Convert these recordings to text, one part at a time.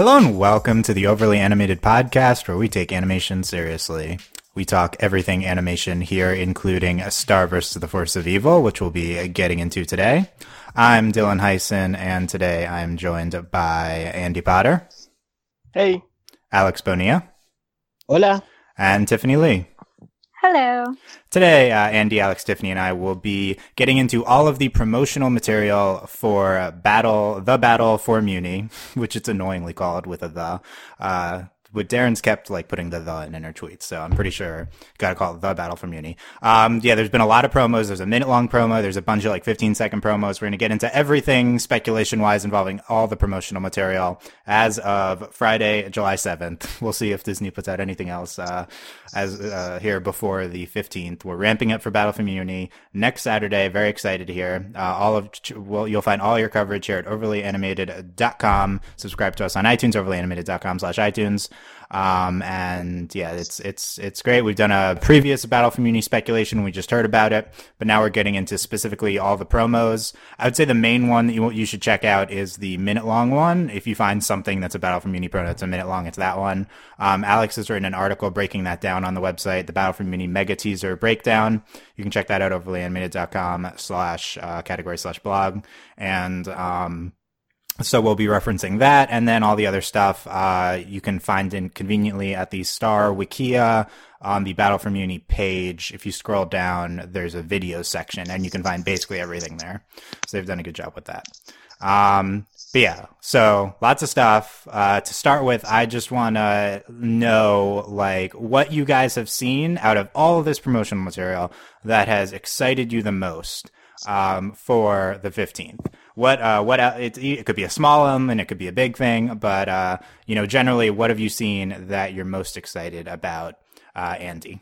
Hello and welcome to the Overly Animated Podcast, where we take animation seriously. We talk everything animation here, including A Star vs. the Force of Evil, which we'll be getting into today. I'm Dylan Heisen, and today I'm joined by Andy Potter, Hey. Alex Bonilla, Hola. and Tiffany Lee. Hello. Today, uh, Andy, Alex, Tiffany, and I will be getting into all of the promotional material for Battle, the Battle for Mewni, which it's annoyingly called with a the. Uh, but Daron's kept like putting the the in her tweets, so I'm pretty sure gotta call it the Battle from Mewni. Um, yeah, there's been a lot of promos. There's a minute long promo. There's a bunch of like 15 second promos. We're gonna get into everything speculation wise involving all the promotional material as of Friday, July 7th. We'll see if Disney puts out anything else uh, as uh, here before the 15th. We're ramping up for Battle from Mewni next Saturday. Very excited hear uh, all of. Well, you'll find all your coverage here at overlyanimated.com. Subscribe to us on iTunes, overlyanimated.com/slash iTunes. Um, and yeah, it's, it's, it's great. We've done a previous Battle for Mewni speculation. We just heard about it, but now we're getting into specifically all the promos. I would say the main one that you, you should check out is the minute long one. If you find something that's a Battle for Mewni promo that's a minute long, it's that one. Um, Alex has written an article breaking that down on the website, the Battle for Mewni mega teaser breakdown. You can check that out over overlyanimated.com slash, uh, category slash blog. And, um, so we'll be referencing that and then all the other stuff uh, you can find in conveniently at the Star Wikia on the Battle for Mewni page. If you scroll down, there's a video section and you can find basically everything there. So they've done a good job with that. Um, but yeah, so lots of stuff. Uh, to start with, I just want to know like what you guys have seen out of all of this promotional material that has excited you the most um, for the 15th what uh what it, it could be a small um and it could be a big thing but uh you know generally what have you seen that you're most excited about uh andy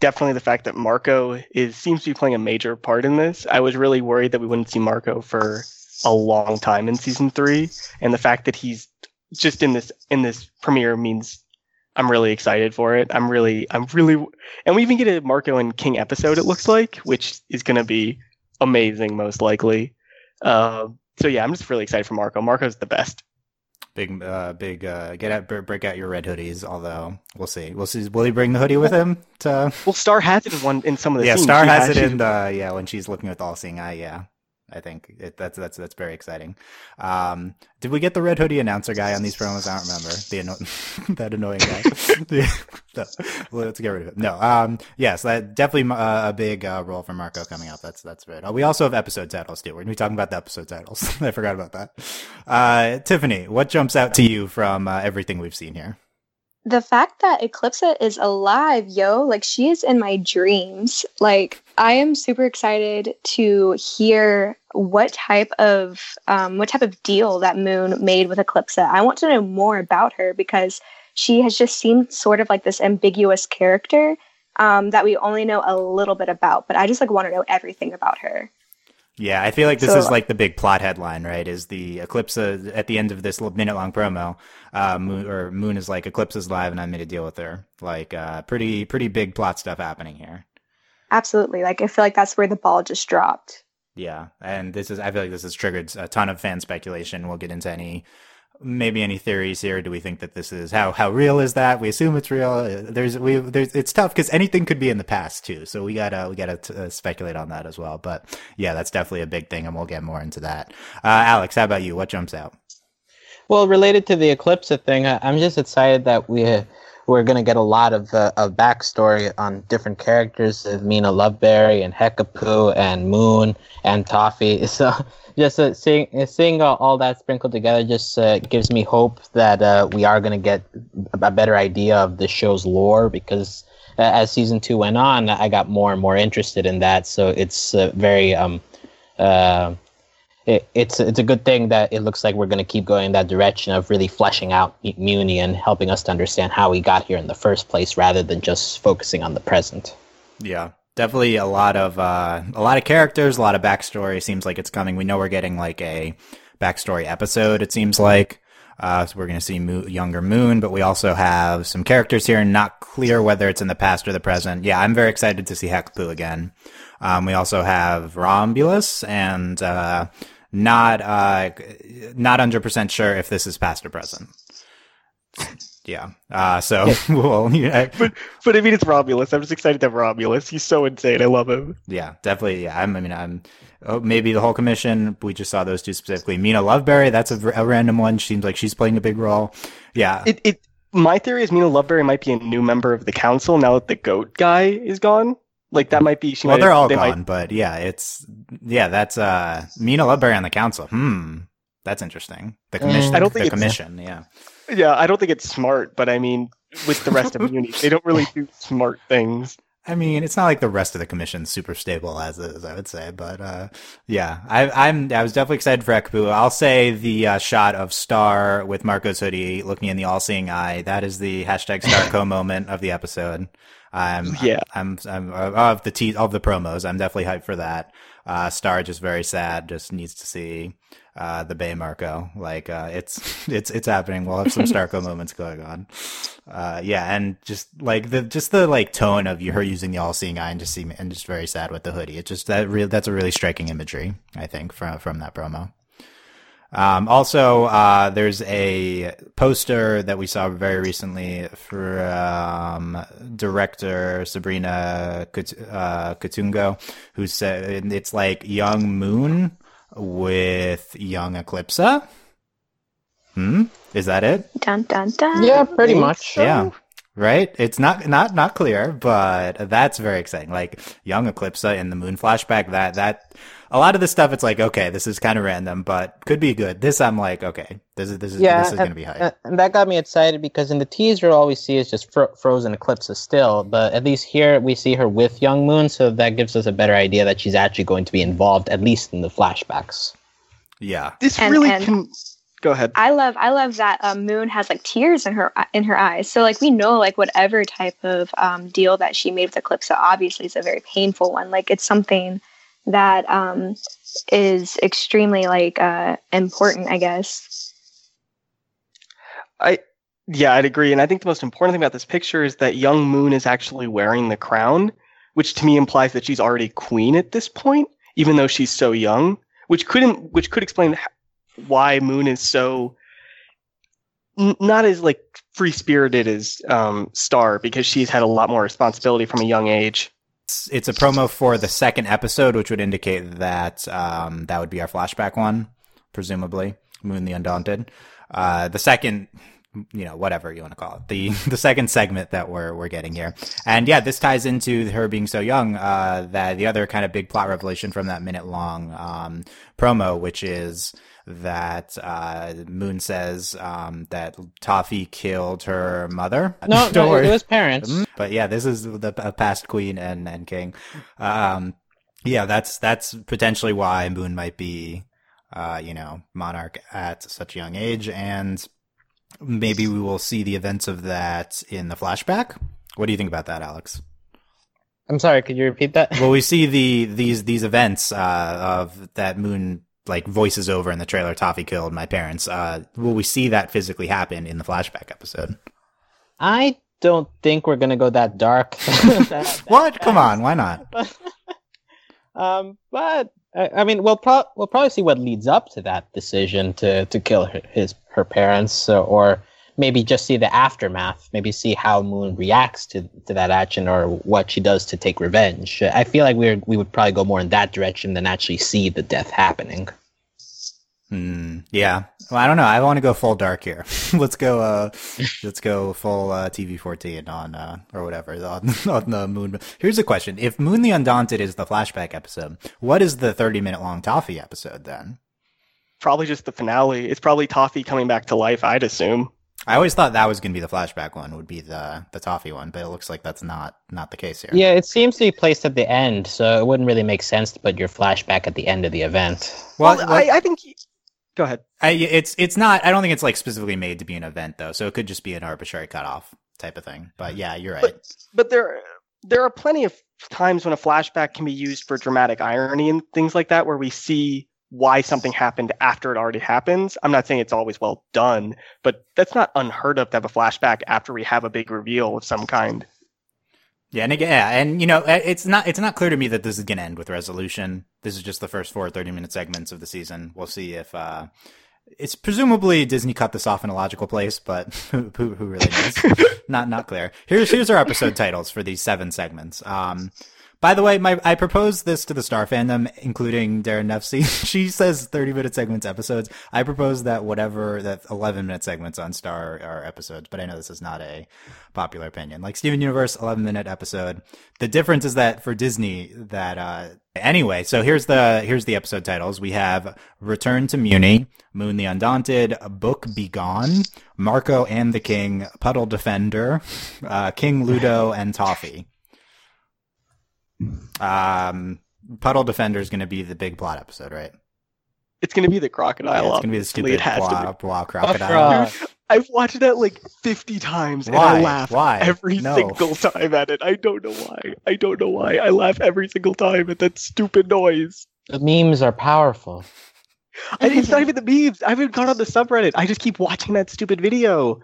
Definitely the fact that Marco is seems to be playing a major part in this. I was really worried that we wouldn't see Marco for a long time in season three, and the fact that he's just in this in this premiere means I'm really excited for it. I'm really I'm really and we even get a Marco and King episode. It looks like, which is going to be amazing, most likely. Uh, so yeah, I'm just really excited for Marco. Marco's the best. Big, uh, big, uh, get out, break out your red hoodies. Although we'll see, we'll see. Will he bring the hoodie with him? To well, Star has it in one in some of the yeah, scenes. Star She has it in the yeah when she's looking with all seeing eye. Yeah, I think it, that's that's that's very exciting. Um, did we get the red hoodie announcer guy on these promos? I don't remember the anno- that annoying guy. No, let's get rid of it. No, um, yes, that definitely uh, a big uh, role for Marco coming up. That's that's. Uh, we also have episode titles too. We're gonna be talking about the episode titles. I forgot about that. Uh, Tiffany, what jumps out to you from uh, everything we've seen here? The fact that Eclipsa is alive, yo, like she is in my dreams. Like I am super excited to hear what type of um, what type of deal that Moon made with Eclipsa. I want to know more about her because she has just seemed sort of like this ambiguous character um, that we only know a little bit about. But I just like want to know everything about her. Yeah, I feel like this So- is like the big plot headline, right? Is the Eclipse uh, at the end of this minute long promo? Uh, Moon or Moon is like Eclipse is live, and I made a deal with her. Like, uh, pretty pretty big plot stuff happening here. Absolutely, like I feel like that's where the ball just dropped. Yeah, and this is I feel like this has triggered a ton of fan speculation. We'll get into any maybe any theories here. Do we think that this is how how real is that? We assume it's real. There's we there's it's tough because anything could be in the past too. So we gotta we gotta t- uh, speculate on that as well. But yeah, that's definitely a big thing, and we'll get more into that. Uh, Alex, how about you? What jumps out? Well, related to the Eclipse thing, I- I'm just excited that we we're gonna get a lot of uh, of backstory on different characters, of Mina Loveberry and Hekapoo and Moon and Toffee. So just uh, seeing uh, seeing uh, all that sprinkled together just uh, gives me hope that uh, we are gonna get a better idea of the show's lore because. Uh, as season two went on, I got more and more interested in that. So it's very um, it, it's it's a good thing that it looks like we're going to keep going in that direction of really fleshing out Mewni and helping us to understand how we got here in the first place, rather than just focusing on the present. Yeah, definitely a lot of uh, a lot of characters, a lot of backstory. Seems like it's coming. We know we're getting like a backstory episode. It seems like. Uh, so we're going to see Mo- younger Moon, but we also have some characters here. Not clear whether it's in the past or the present. Yeah, I'm very excited to see Hekapoo again. Um, we also have Rhombulus and uh, Not uh, not hundred percent sure if this is past or present. Yeah. Uh, so we'll. Yeah, But but I mean, it's Rhombulus. I'm just excited to have Rhombulus. He's so insane. I love him. yeah, definitely. Yeah, I'm, I mean, I'm. Oh, maybe the whole commission. We just saw those two specifically. Mina Loveberry. That's a, a random one. Seems like she's playing a big role. Yeah. It it. My theory is Mina Loveberry might be a new member of the council now that the goat guy is gone. Like that might be. She well, might they're all they gone, might- but yeah, it's yeah. That's uh, Mina Loveberry on the council. Hmm. That's interesting. The commission. I don't think the commission. Yeah. yeah, I don't think it's smart, but I mean, with the rest of Uni, they don't really do smart things. I mean, it's not like the rest of the commission's super stable as is, I would say, but uh, yeah, I, I'm I was definitely excited for Hekapoo. I'll say the uh, shot of Star with Marco's hoodie looking in the all-seeing eye. That is the hashtag Starco moment of the episode. I'm Yeah. I'm I'm, uh, of the te- of the promos. I'm definitely hyped for that. Uh, Star just very sad, just needs to see uh, the Bay Marco. Like uh, it's it's it's happening. We'll have some Starco moments going on. Uh, yeah, and just like the just the like tone of you her using the all seeing eye and just see and just very sad with the hoodie. It just that real that's a really striking imagery. I think from from that promo. Um, also, uh, there's a poster that we saw very recently from director Sabrina Kut- uh, Cotugno, who said it's like young Moon with young Eclipsa. Hmm, is that it? Dun dun dun. Yeah, pretty much. Yeah. Right? It's not not not clear, but that's very exciting. Like young Eclipsa in the moon flashback, that that a lot of the stuff it's like, okay, this is kind of random, but could be good. This I'm like, okay, this is this is Yeah, this is gonna be hype. And, and that got me excited because in the teaser, all we see is just fro- frozen Eclipsa still. But at least here, we see her with Young Moon, so that gives us a better idea that she's actually going to be involved, at least in the flashbacks. yeah. This And- really and- can. Go ahead. I love I love that um, Moon has like tears in her in her eyes. So like we know like whatever type of um, deal that she made with Eclipsa obviously is a very painful one. Like it's something that um, is extremely like uh, important, I guess. I yeah, I'd agree. And I think the most important thing about this picture is that young Moon is actually wearing the crown, which to me implies that she's already queen at this point, even though she's so young. Which couldn't, which could explain why Moon is so not as like free spirited as um, Star, because she's had a lot more responsibility from a young age. It's, a promo for the second episode, which would indicate that um, that would be our flashback one, presumably Moon the Undaunted. Uh, the second, you know, whatever you want to call it, the the second segment that we're we're getting here, and yeah, this ties into her being so young. Uh, that the other kind of big plot revelation from that minute long um, promo, which is that uh, Moon says um, that Toffee killed her mother. No, Don't no worry. it was parents. But yeah, this is the past queen and, and king. Um, yeah, that's, that's potentially why Moon might be, uh, you know, monarch at such a young age. And maybe we will see the events of that in the flashback. What do you think about that, Alex? I'm sorry, could you repeat that? Well, we see the, these, these events, uh, of that Moon, like voices over in the trailer, Toffee killed my parents. Uh, will we see that physically happen in the flashback episode? I don't think we're gonna go that dark. That- that What? Come on, why not? um, but I, I mean, we'll pro- we'll probably see what leads up to that decision to to kill her, his her parents, so, or maybe just see the aftermath. Maybe see how Moon reacts to to that action, or what she does to take revenge. I feel like we're we would probably go more in that direction than actually see the death happening. Hmm. Yeah. Well, I don't know. I want to go full dark here. let's go. Uh, let's go full uh, TV fourteen on uh, or whatever on, on the moon. Here's a question: If Moon the Undaunted is the flashback episode, what is the thirty minute long Toffee episode then? Probably just the finale. It's probably Toffee coming back to life, I'd assume. I always thought that was going to be the flashback one. Would be the the Toffee one, but it looks like that's not not the case here. Yeah, it seems to be placed at the end, so it wouldn't really make sense to put your flashback at the end of the event. Well, Well, well, I, I think. Go ahead. I, it's it's not. I don't think it's like specifically made to be an event though, so it could just be an arbitrary cutoff type of thing. But yeah, you're right. But but there there are plenty of times when a flashback can be used for dramatic irony and things like that, where we see why something happened after it already happens. I'm not saying it's always well done, but that's not unheard of to have a flashback after we have a big reveal of some kind. Yeah, and again, yeah, and you know, it's not it's not clear to me that this is going to end with resolution. this is just the first four 30 minute segments of the season. We'll see if uh, it's presumably Disney cut this off in a logical place, but who, who, who really knows? not not clear. Here's here's our episode titles for these seven segments. Um, by the way, my I proposed this to the Star fandom, including Daron Nefcy. she says 30 minute segments episodes. I propose that whatever that 11 minute segments on Star are episodes, but I know this is not a popular opinion. Like Steven Universe, 11 minute episode. The difference is that for Disney, that uh anyway. So here's the here's the episode titles. We have Return to Mewni, Moon the Undaunted, Book Begone, Marco and the King, Puddle Defender, uh, King Ludo, and Toffee. Um, Puddle Defender is going to be the big plot episode, right? It's going to be the crocodile. Yeah, it's going to be the stupid It has to blah, be. blah crocodile. Frog. I've watched that like 50 times and Why? I laugh Why? every No. single time at it. I don't know why. I don't know why. I laugh every single time at that stupid noise. The memes are powerful. And it's not even the memes. I haven't gone on the subreddit. I just keep watching that stupid video.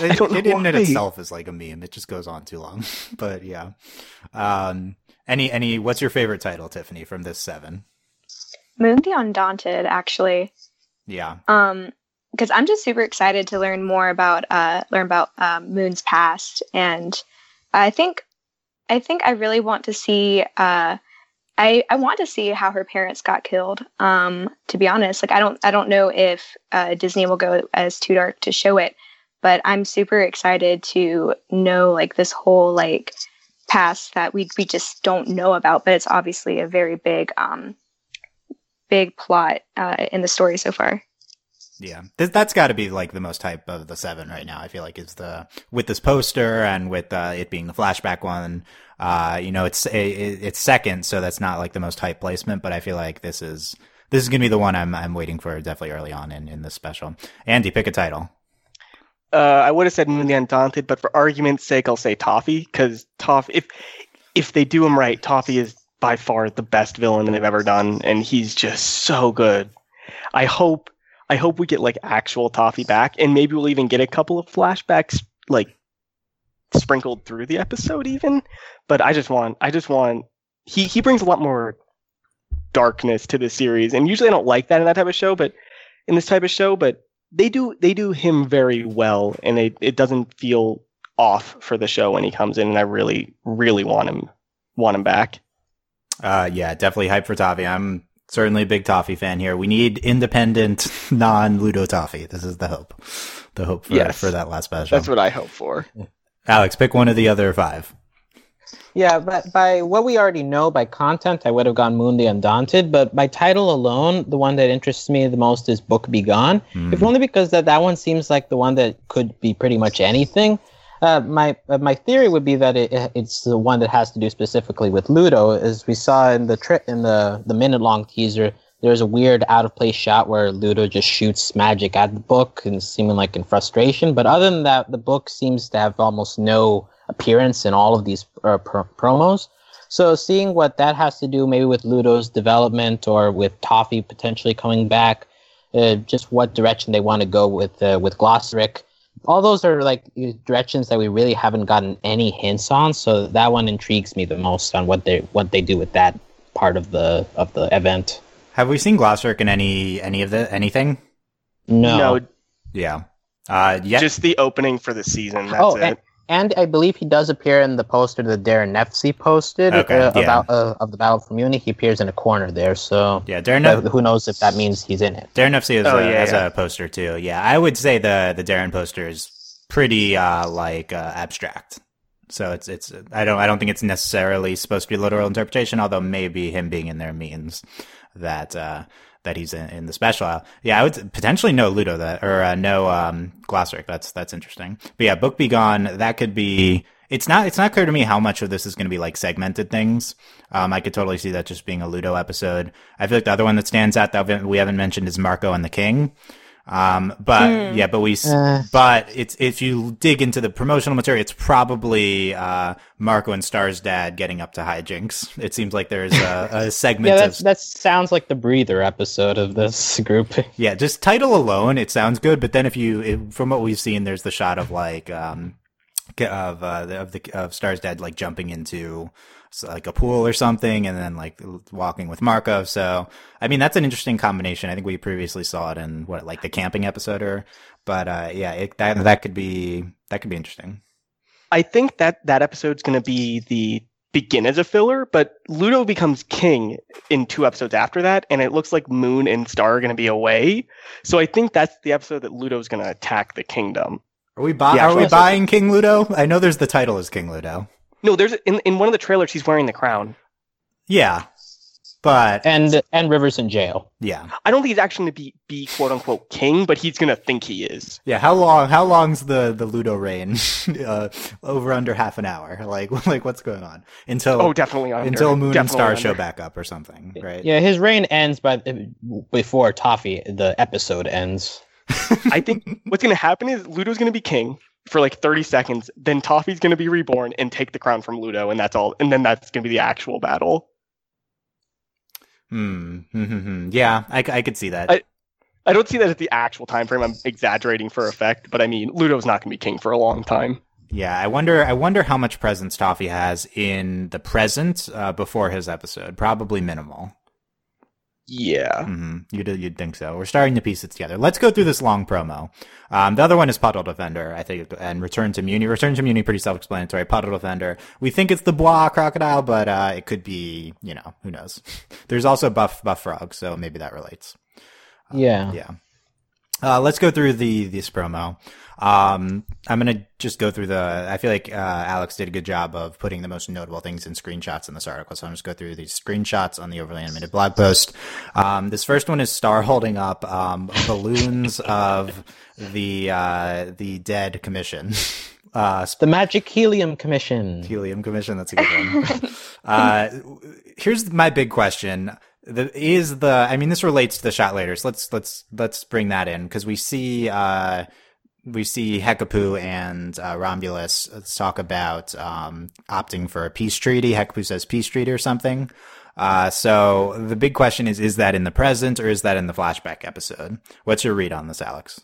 It, don't it in it why. itself is like a meme. It just goes on too long. but yeah. Um, any any what's your favorite title, Tiffany, from this seven? Moon the Undaunted, actually. Yeah. Um, because I'm just super excited to learn more about uh learn about um, Moon's past, and I think I think I really want to see uh. I, I want to see how her parents got killed. Um, to be honest, like I don't I don't know if uh, Disney will go as too dark to show it, but I'm super excited to know like this whole like past that we we just don't know about. But it's obviously a very big um big plot uh, in the story so far. Yeah, Th- that's got to be like the most hype of the seven right now. I feel like is the with this poster and with uh, it being the flashback one. Uh, you know, it's it, it's second, so that's not like the most hype placement. But I feel like this is this is gonna be the one I'm I'm waiting for definitely early on in in this special. Andy, pick a title. Uh, I would have said the Undaunted, but for argument's sake, I'll say Toffee because Toffee. If if they do him right, Toffee is by far the best villain they've ever done, and he's just so good. I hope I hope we get like actual Toffee back, and maybe we'll even get a couple of flashbacks like sprinkled through the episode, even. But I just want I just want he he brings a lot more darkness to the series, and usually I don't like that in that type of show, but in this type of show, but they do they do him very well, and it it doesn't feel off for the show when he comes in, and I really really want him want him back. Uh, yeah, definitely hype for Toffee. I'm certainly a big Toffee fan here. We need independent, non Ludo Toffee. This is the hope. The hope for, Yes. for that last special. That's what I hope for. Alex, pick one of the other five. Yeah, but by what we already know by content, I would have gone Moon the Undaunted. But by title alone, the one that interests me the most is Book Be Gone. Hmm. If only because that, that one seems like the one that could be pretty much anything. Uh, my uh, my theory would be that it, it's the one that has to do specifically with Ludo, as we saw in the tri- in the the minute long teaser. There's a weird out of place shot where Ludo just shoots magic at the book and seeming like in frustration. But other than that, the book seems to have almost no appearance in all of these uh, pro- promos. So seeing what that has to do maybe with Ludo's development or with Toffee potentially coming back, uh, just what direction they want to go with uh, with Glossaryck. All those are like directions that we really haven't gotten any hints on. So that one intrigues me the most on what they what they do with that part of the of the event. Have we seen Glossaryck in any any of the anything? No. No, Yeah. Uh, yeah. just the opening for the season. That's oh, it. And, and I believe he does appear in the poster that Daron Nefcy posted Okay, uh, yeah. about uh, of the Battle for Munich. He appears in a corner there, so yeah. Daron, Nef- who knows if that means he's in it. Daron Nefcy has, Oh, a, yeah, has yeah. a poster too. Yeah, I would say the the Daron poster is pretty uh, like uh, abstract. So it's it's I don't I don't think it's necessarily supposed to be literal interpretation. Although maybe him being in there means that uh, that he's in, in the special. aisle. Yeah, I would potentially know Ludo that or uh, no um, Glossaryck. That's that's interesting. But yeah, Book Be Gone. That could be. It's not. It's not clear to me how much of this is going to be like segmented things. Um, I could totally see that just being a Ludo episode. I feel like the other one that stands out that we haven't mentioned is Marco and the King. Um, but yeah, but we, Uh. but it's, if you dig into the promotional material, it's probably, uh, Marco and Star's dad getting up to hijinks. It seems like there's a, a segment Yeah, of, that sounds like the breather episode of this group. yeah, just title alone, it sounds good. But then if you, it, from what we've seen, there's the shot of like, um, of uh, the, of the of Star's dad like jumping into like a pool or something, and then like walking with Marco. So I mean that's an interesting combination. I think we previously saw it in what like the camping episode, or but uh, yeah, it, that that could be that could be interesting. I think that that episode's going to be the begin as a filler, but Ludo becomes king in two episodes after that, and it looks like Moon and Star are going to be away. So I think that's the episode that Ludo's going to attack the kingdom. Are we, buy- are we buying King Ludo? I know there's the title is King Ludo. No, there's in in one of the trailers he's wearing the crown. Yeah, but and and Rivers in jail. Yeah, I don't think he's actually going to be be quote unquote king, but he's going to think he is. Yeah, how long? How long's the the Ludo reign? uh, over under half an hour. Like like what's going on until? Oh, definitely under. until Moon definitely and Star under. show back up or something, right? Yeah, his reign ends by before Toffee the episode ends. I think what's going to happen is Ludo's going to be king for like 30 seconds, then Toffee's going to be reborn and take the crown from Ludo, and that's all. And then that's going to be the actual battle. Hmm. hmm. Yeah, I, I could see that. I- I don't see that at the actual time frame. I'm exaggerating for effect, but I mean, Ludo's not going to be king for a long time. Yeah, I wonder. I wonder how much presence Toffee has in the present uh, before his episode. Probably minimal. Yeah. hmm You'd you'd think so. We're starting to piece it together. Let's go through this long promo. Um, the other one is Puddle Defender, I think, and Return to Mewni. Return to Mewni, pretty self-explanatory. Puddle Defender. We think it's the Bois crocodile, but uh, it could be, you know, who knows. There's also Buff Buff Frog, so maybe that relates. Yeah. Yeah. Uh, let's go through the this promo. Um, I'm gonna just go through the. I feel like uh, Alex did a good job of putting the most notable things in screenshots in this article. So I'm just go through these screenshots on the overly animated blog post. Um, this first one is Star holding up um, balloons of the uh, the dead commission. Uh, The Magic Helium Commission. Helium Commission. That's a good one. uh, here's my big question: the, Is the? I mean, this relates to the shot later. So let's let's let's bring that in because we see uh, we see Hekapoo and uh, Rhombulus talk about um, opting for a peace treaty. Hekapoo says peace treaty or something. Uh, so the big question is: Is that in the present or is that in the flashback episode? What's your read on this, Alex?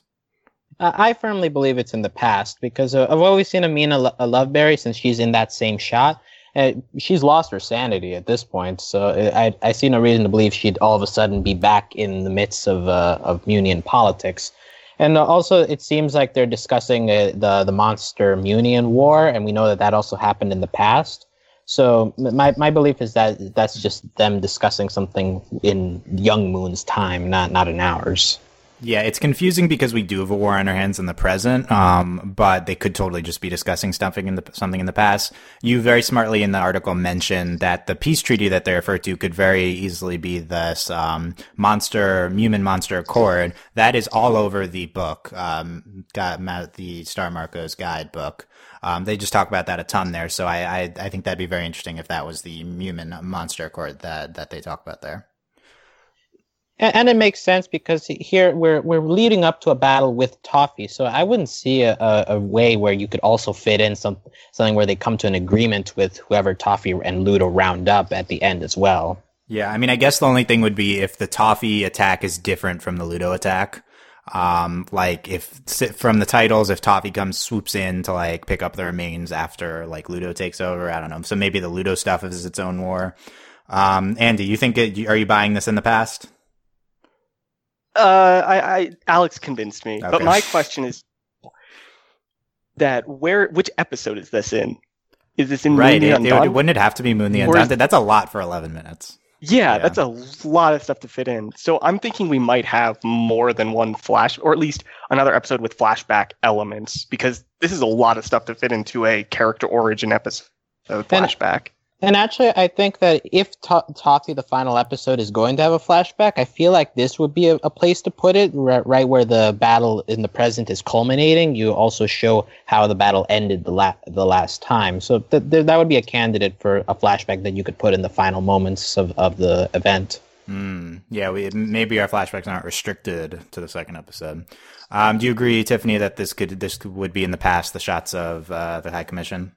Uh, I firmly believe it's in the past because uh, I've always seen Amina Lo- uh, Loveberry since she's in that same shot. Uh, she's lost her sanity at this point, so uh, I, I see no reason to believe she'd all of a sudden be back in the midst of uh, of Munian politics. And uh, also, it seems like they're discussing uh, the the monster Munian war, and we know that that also happened in the past. So my my belief is that that's just them discussing something in Young Moon's time, not not in ours. Yeah, it's confusing because we do have a war on our hands in the present, um, but they could totally just be discussing something in the something in the past. You very smartly in the article mentioned that the peace treaty that they refer to could very easily be this um, monster, human monster accord that is all over the book, um, got the Star Marco's guidebook. Um, they just talk about that a ton there, so I, I I think that'd be very interesting if that was the human monster accord that that they talk about there. And, and it makes sense because here we're we're leading up to a battle with Toffee, so I wouldn't see a, a, a way where you could also fit in some something where they come to an agreement with whoever Toffee and Ludo round up at the end as well. Yeah, I mean, I guess the only thing would be if the Toffee attack is different from the Ludo attack. Um, like if from the titles, if Toffee comes swoops in to like pick up the remains after like Ludo takes over, I don't know. So maybe the Ludo stuff is its own war. Um, Andy, you think it, are you buying this in the past? Uh, I, I Alex convinced me, Okay. but my question is that where which episode is this in? Is this in Right. Moon the It, it would, wouldn't it have to be Moon the Or is- That's a lot for 11 minutes. Yeah, Yeah. that's a lot of stuff to fit in. So I'm thinking we might have more than one flash, or at least another episode with flashback elements, because this is a lot of stuff to fit into a character origin episode flashback. And actually, I think that if To- Toffee, the final episode, is going to have a flashback, I feel like this would be a, a place to put it, right, right where the battle in the present is culminating. You also show how the battle ended the la- the last time, so th- th- that would be a candidate for a flashback that you could put in the final moments of, of the event. Hmm. Yeah, we, maybe our flashbacks aren't restricted to the second episode. Um, do you agree, Tiffany, that this could this would be in the past the shots of uh, the High Commission?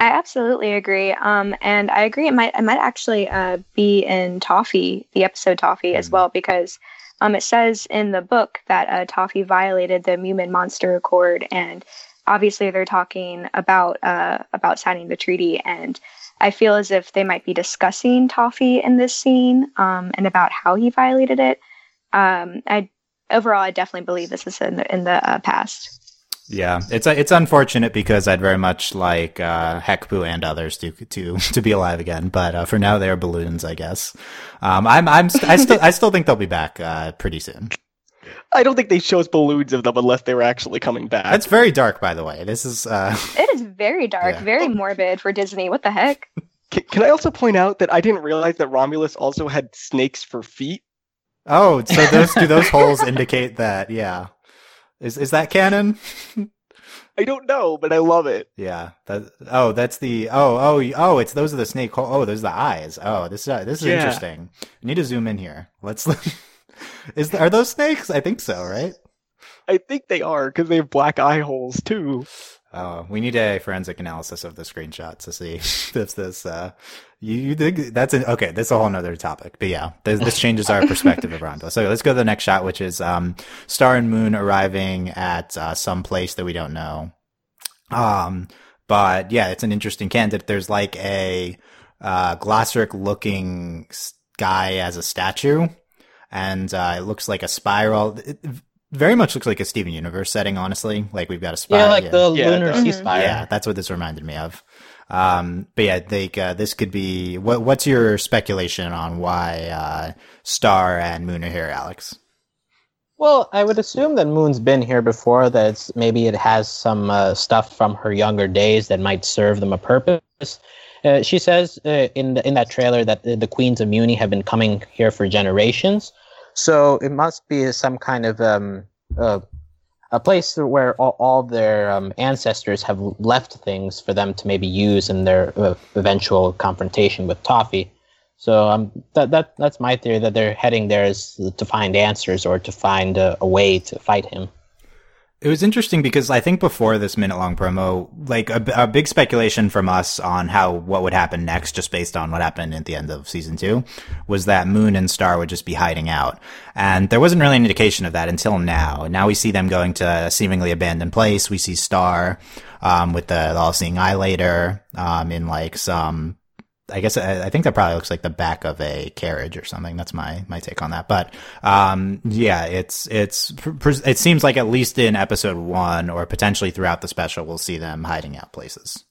I absolutely agree. Um, and I agree it might it might actually uh, be in Toffee, the episode Toffee as Mhm. well, because um, it says in the book that uh, Toffee violated the Mewman Monster Accord, and obviously they're talking about uh, about signing the treaty, and I feel as if they might be discussing Toffee in this scene um, and about how he violated it. Um, I overall, I definitely believe this is in the in the uh, past. Yeah, it's it's unfortunate because I'd very much like uh, Hekapoo and others to to to be alive again, but uh, for now they are balloons, I guess. Um, I'm I'm st- I still I still think they'll be back uh, pretty soon. I don't think they show us balloons of them unless they were actually coming back. That's very dark, by the way. This is uh, It is very dark, Yeah. very morbid for Disney. What the heck? Can, can I also point out that I didn't realize that Rhombulus also had snakes for feet? oh, so those do those holes indicate that? Yeah, is is that canon? I don't know, but I love it. Yeah. That, oh, that's the. Oh, oh, oh. It's those are the snake. hole Oh, those are the eyes. Oh, this is this is Yeah. interesting. I need to zoom in here. Let's. is are those snakes? I think so. Right. I think they are because they have black eye holes too. Oh, we need a forensic analysis of the screenshots to see if this. Uh, you, you think that's an okay? That's a whole nother topic. But yeah, this, this changes our perspective of Rondo. So let's go to the next shot, which is um, Star and Moon arriving at uh, some place that we don't know. Um, but yeah, it's an interesting candidate. There's like a uh, Glossaryck looking guy as a statue, and uh, it looks like a spiral. It very much looks like a Steven Universe setting, honestly. Like we've got a spiral. Yeah, like the Yeah, lunar the- sea Mhm. Yeah, that's what this reminded me of. Um, but yeah, they, uh, this could be. What, what's your speculation on why uh, Star and Moon are here, Alex? Well, I would assume that Moon's been here before. That it's, maybe it has some uh, stuff from her younger days that might serve them a purpose. Uh, she says uh, in the, in that trailer that the, the queens of Mewni have been coming here for generations, so it must be some kind of um, uh, a place where all, all their um, ancestors have left things for them to maybe use in their uh, eventual confrontation with Toffee. So um, that that that's my theory that they're heading there is to find answers or to find a, a way to fight him. It was interesting because I think before this minute long promo, like a, a big speculation from us on how what would happen next, just based on what happened at the end of season two, was that Moon and Star would just be hiding out. And there wasn't really an indication of that until now. Now we see them going to a seemingly abandoned place. We see Star, um, with the all seeing eye later, um, in like some I guess I, I think that probably looks like the back of a carriage or something. That's my my take on that. But um, yeah, it's it's it seems like at least in episode one or potentially throughout the special, we'll see them hiding out places.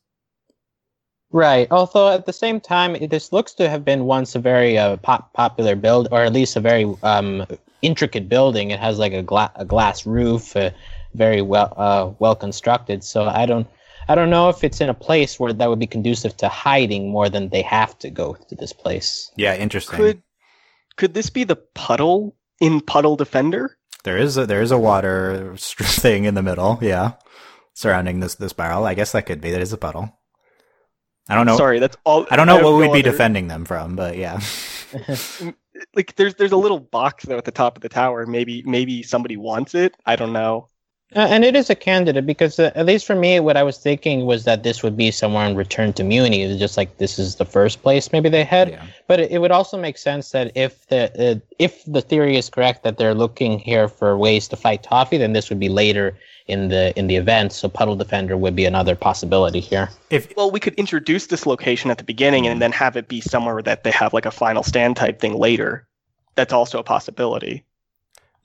Right. Although at the same time, this looks to have been once a very uh, pop- popular build, or at least a very um, intricate building. It has like a, gla- a glass roof, uh, very well uh, well constructed. So I don't I don't know if it's in a place where that would be conducive to hiding more than they have to go to this place. Yeah, interesting. Could could this be the puddle in Puddle Defender? There is a, there is a water thing in the middle. Yeah, surrounding this this barrel. I guess that could be. That is a puddle. I don't know. Sorry, that's all. I don't know have what no we'd be other- defending them from, but yeah. Like there's there's a little box though at the top of the tower. Maybe maybe somebody wants it. I don't know. Uh, and it is a candidate because, uh, at least for me, what I was thinking was that this would be somewhere in Return to Mewni. It's just like this is the first place maybe they head. yeah. But it, it would also make sense that if the uh, if the theory is correct that they're looking here for ways to fight Toffee, then this would be later in the in the event. So Puddle Defender would be another possibility here. If Well, we could introduce this location at the beginning and then have it be somewhere that they have like a final stand type thing later. That's also a possibility.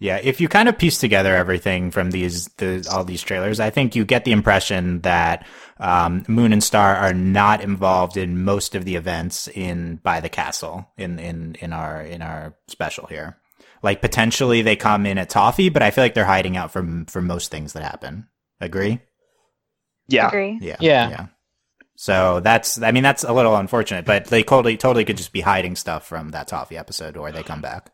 Yeah, if you kind of piece together everything from these the, all these trailers, I think you get the impression that um, Moon and Star are not involved in most of the events in by the castle in in in our in our special here. Like potentially they come in at Toffee, but I feel like they're hiding out from from most things that happen. Agree? Yeah. Agree. Yeah. Yeah. Yeah. So that's I mean that's a little unfortunate, but they totally totally could just be hiding stuff from that Toffee episode or they come back.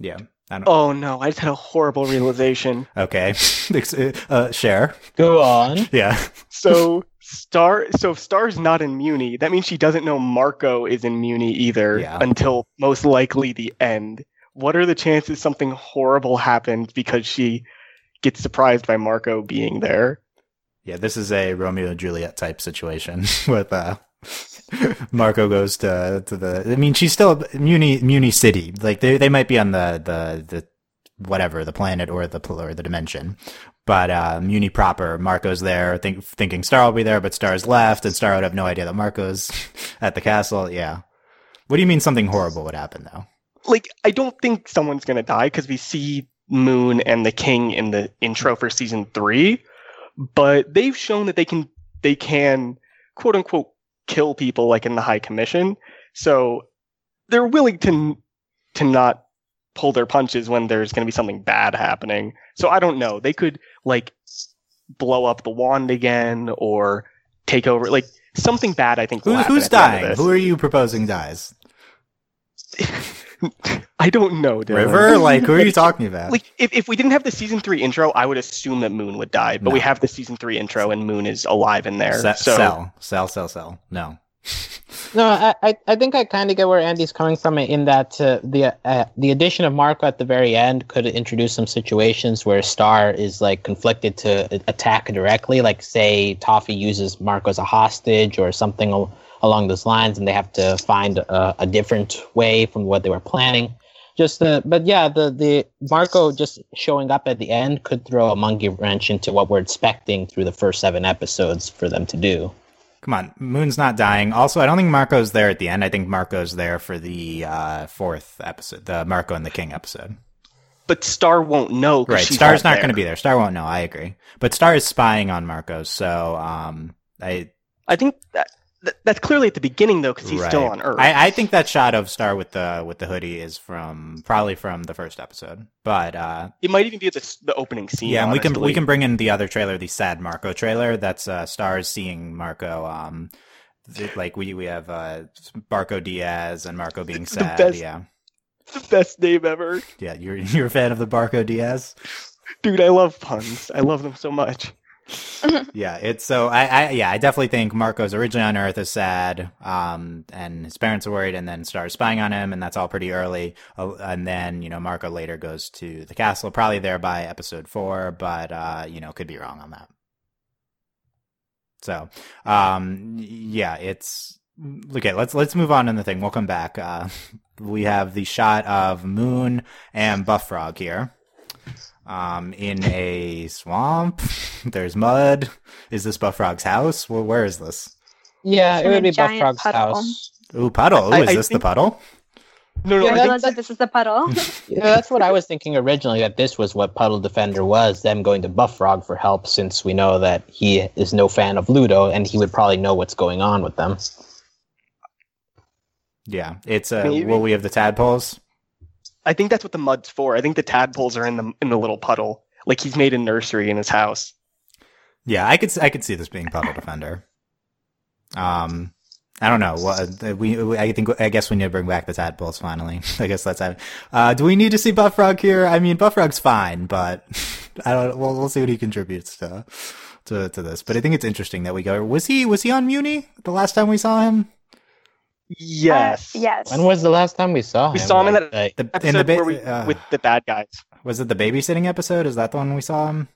Yeah. I don't, Oh no, I just had a horrible realization. Okay. uh, share. Go on. Yeah. So Star so if Star's not in Mewni, that means she doesn't know Marco is in Mewni either Yeah. until most likely the end. What are the chances something horrible happened because she gets surprised by Marco being there? Yeah. This is a Romeo and Juliet type situation with, uh, Marco goes to, to the, I mean, she's still Mewni, Mewni City. Like they, they might be on the, the, the whatever the planet or the or the dimension. But uh, Mewni proper, Marco's there, think, thinking Star will be there, but Star's left, and Star would have no idea that Marco's at the castle. Yeah. What do you mean something horrible would happen though? Like, I don't think someone's gonna die because we see Moon and the King in the intro for season three, but they've shown that they can they can quote unquote kill people like in the High Commission. So they're willing to to not pull their punches when there's going to be something bad happening. So I don't know. They could like blow up the wand again or take over like something bad. I think. Who, who's at the end of dying? Who are you proposing dies? I don't know. Dylan. River? Like, who are you talking about? Like if, if we didn't have the season three intro, I would assume that Moon would die. But we have the season three intro, and Moon is alive in there. Se- so sell, sell, sell, sell. No. No, I, I, I think I kind of get where Andy's coming from in that uh, the uh, the addition of Marco at the very end could introduce some situations where Star is like conflicted to attack directly, like say Toffee uses Marco as a hostage or something al- along those lines, and they have to find a, a different way from what they were planning. Just the but yeah, the the Marco just showing up at the end could throw a monkey wrench into what we're expecting through the first seven episodes for them to do. Come on, Moon's not dying. Also, I don't think Marco's there at the end. I think Marco's there for the uh, fourth episode, the Marco and the King episode. but Star won't know Right. she's Star's not there. going to be there. Star won't know. I agree. But Star is spying on Marco, so um, I I think that, that that's clearly at the beginning though, because he's still on Earth. I, I think that shot of Star with the with the hoodie is from probably from the first episode. But uh, it might even be the the opening scene. yeah, and we can we can bring in the other trailer, the sad Marco trailer. That's uh, Stars seeing Marco. Um, like we we have uh, Marco Diaz and Marco being It's sad. Yeah, the best name ever, yeah. You're you're a fan of the Barco Diaz. dude. I love puns. I love them so much. Yeah, it's so I, I yeah I definitely think Marco's originally on Earth is sad, um, and his parents are worried, and then starts spying on him, and that's all pretty early. Uh, and then you know Marco later goes to the castle, probably there by episode four, but uh, you know could be wrong on that. So, um, yeah, it's okay. Let's let's move on in the thing. We'll come back. Uh, we have the shot of Moon and Buff Frog here um, in a swamp. There's mud. Is this Buff Frog's house? Well, where is this? Yeah, it would be Buff Frog's puddle. house. Ooh, puddle. Ooh, I- is I this think- the puddle? No, no, Yeah, I no, think that's what this is the puddle. Yeah, that's what I was thinking originally. That this was what Puddle Defender was. Them going to Buff Frog for help, since we know that he is no fan of Ludo, and he would probably know what's going on with them. Yeah, it's uh, Maybe. well, we have the tadpoles. I think that's what the mud's for. I think the tadpoles are in the in the little puddle. Like he's made a nursery in his house. Yeah, I could I could see this being puddle defender. Um, I don't know. What uh, we, we I think I guess we need to bring back the tadpoles finally. I guess that's it. Uh, do we need to see Buff Frog here? I mean, Buff Frog's fine, but I don't. Well, we'll see what he contributes to to to this. But I think it's interesting that we go. Was he was he on Mewni the last time we saw him? Yes. Uh, yes. When was the last time we saw him? We saw him in that- like- The, in Episode the ba- where we uh, with the bad guys. was it the babysitting episode? Is that the one we saw him?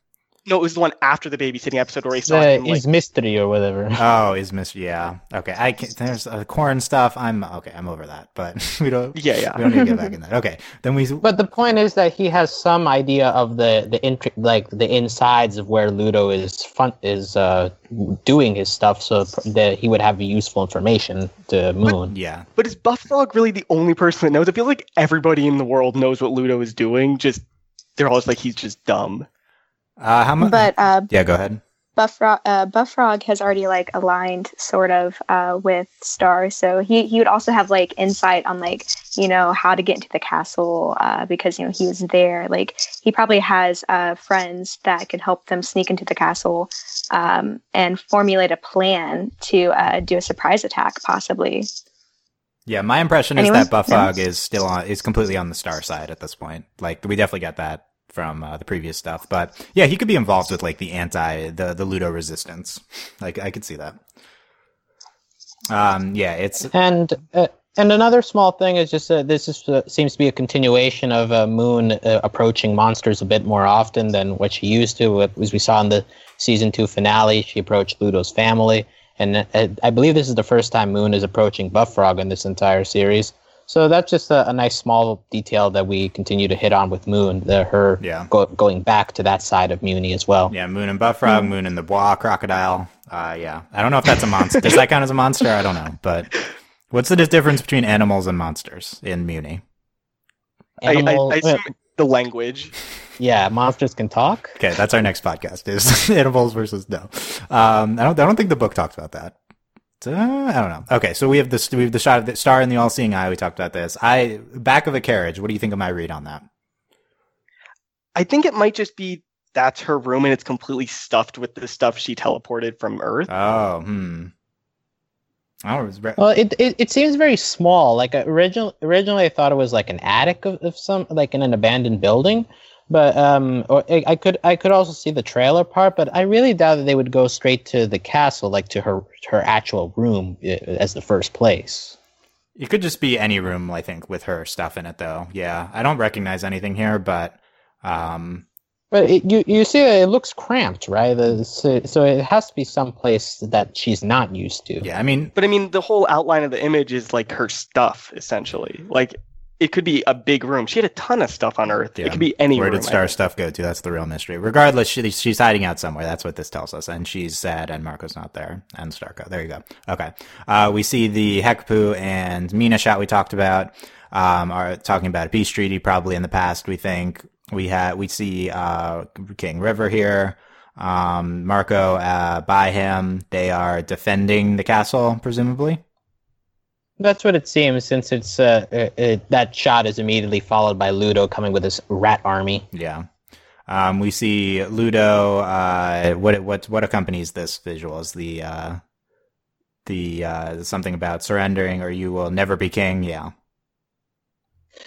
No, it was the one after the babysitting episode where he saw the him. Like, his mystery or whatever. Oh, is mystery? Yeah. Okay. I can, there's uh, corn stuff. I'm okay. I'm over that. But we don't. yeah, yeah. We don't need to get back in that. Okay. Then we. But the point is that he has some idea of the the intri- like the insides of where Ludo is fun is uh, doing his stuff, so that he would have useful information to Moon. Yeah. But is Buff Frog really the only person that knows? I feel like everybody in the world knows what Ludo is doing. Just they're always like he's just dumb. Uh, how much? But uh, yeah. Go ahead. Buff Frog, uh, Buff Frog has already like aligned sort of uh, with Star, so he he would also have like insight on like you know how to get into the castle uh, because you know he was there. Like he probably has uh, friends that could help them sneak into the castle um, and formulate a plan to uh, do a surprise attack, possibly. Yeah. My impression Anyone? is that Buff No? Frog is still on. Is completely on the star side at this point. Like we definitely got that from uh, the previous stuff. But yeah, he could be involved with like the anti the the Ludo resistance. Like I could see that. Um. Yeah. It's And uh, and another small thing is just uh, this is, uh, seems to be a continuation of uh, Moon uh, approaching monsters a bit more often than what she used to. As we saw in the season two finale, she approached Ludo's family, and I believe this is the first time Moon is approaching Buff Frog in this entire series. So that's just a, a nice small detail that we continue to hit on with Moon, the, her Yeah. go, going back to that side of Mewni as well. Yeah, Moon and Buff Frog, Moon and the Bois crocodile. Uh, yeah, I don't know if that's a monster. Does that count as a monster? I don't know. But what's the difference between animals and monsters in Mewni? I, I, Animal- I assume the language. yeah, monsters can talk. Okay, that's our next podcast: is animals versus no. Um, I don't. I don't think the book talks about that. Uh, I don't know. Okay, so we have this. We have the shot of the star in the all-seeing eye. We talked about this. I back of a carriage. What do you think of my read on that? I think it might just be that's her room and it's completely stuffed with the stuff she teleported from Earth. Oh, hmm. Oh, it was re- Well, it, it, it seems very small. Like original, originally, I thought it was like an attic of, of some, like in an abandoned building. But um, or I, I could I could also see the trailer part, but I really doubt that they would go straight to the castle, like to her her actual room as the first place. It could just be any room, I think, with her stuff in it, though. Yeah, I don't recognize anything here, but um, But it, you you see, it looks cramped, right? The, so, so it has to be some place that she's not used to. yeah, I mean, But I mean, the whole outline of the image is like her stuff, essentially. Like it could be a big room. She had a ton of stuff on Earth. Yeah. It could be any where room. did Star stuff go to? That's the real mystery. Regardless, she, she's hiding out somewhere. That's what this tells us. And she's sad, and Marco's not there, and Starko. There you go. Okay. Uh, we see the Hekapoo and Mina shot we talked about. Um, are talking about a peace treaty probably in the past. We think we had we see uh, King River here. Um, Marco uh, by him. They are defending the castle, presumably. That's what it seems, since it's uh, uh, uh, that shot is immediately followed by Ludo coming with his rat army. Yeah. Um, we see Ludo. Uh, what what what accompanies this visual is the uh, the uh, something about surrendering or you will never be king. Yeah.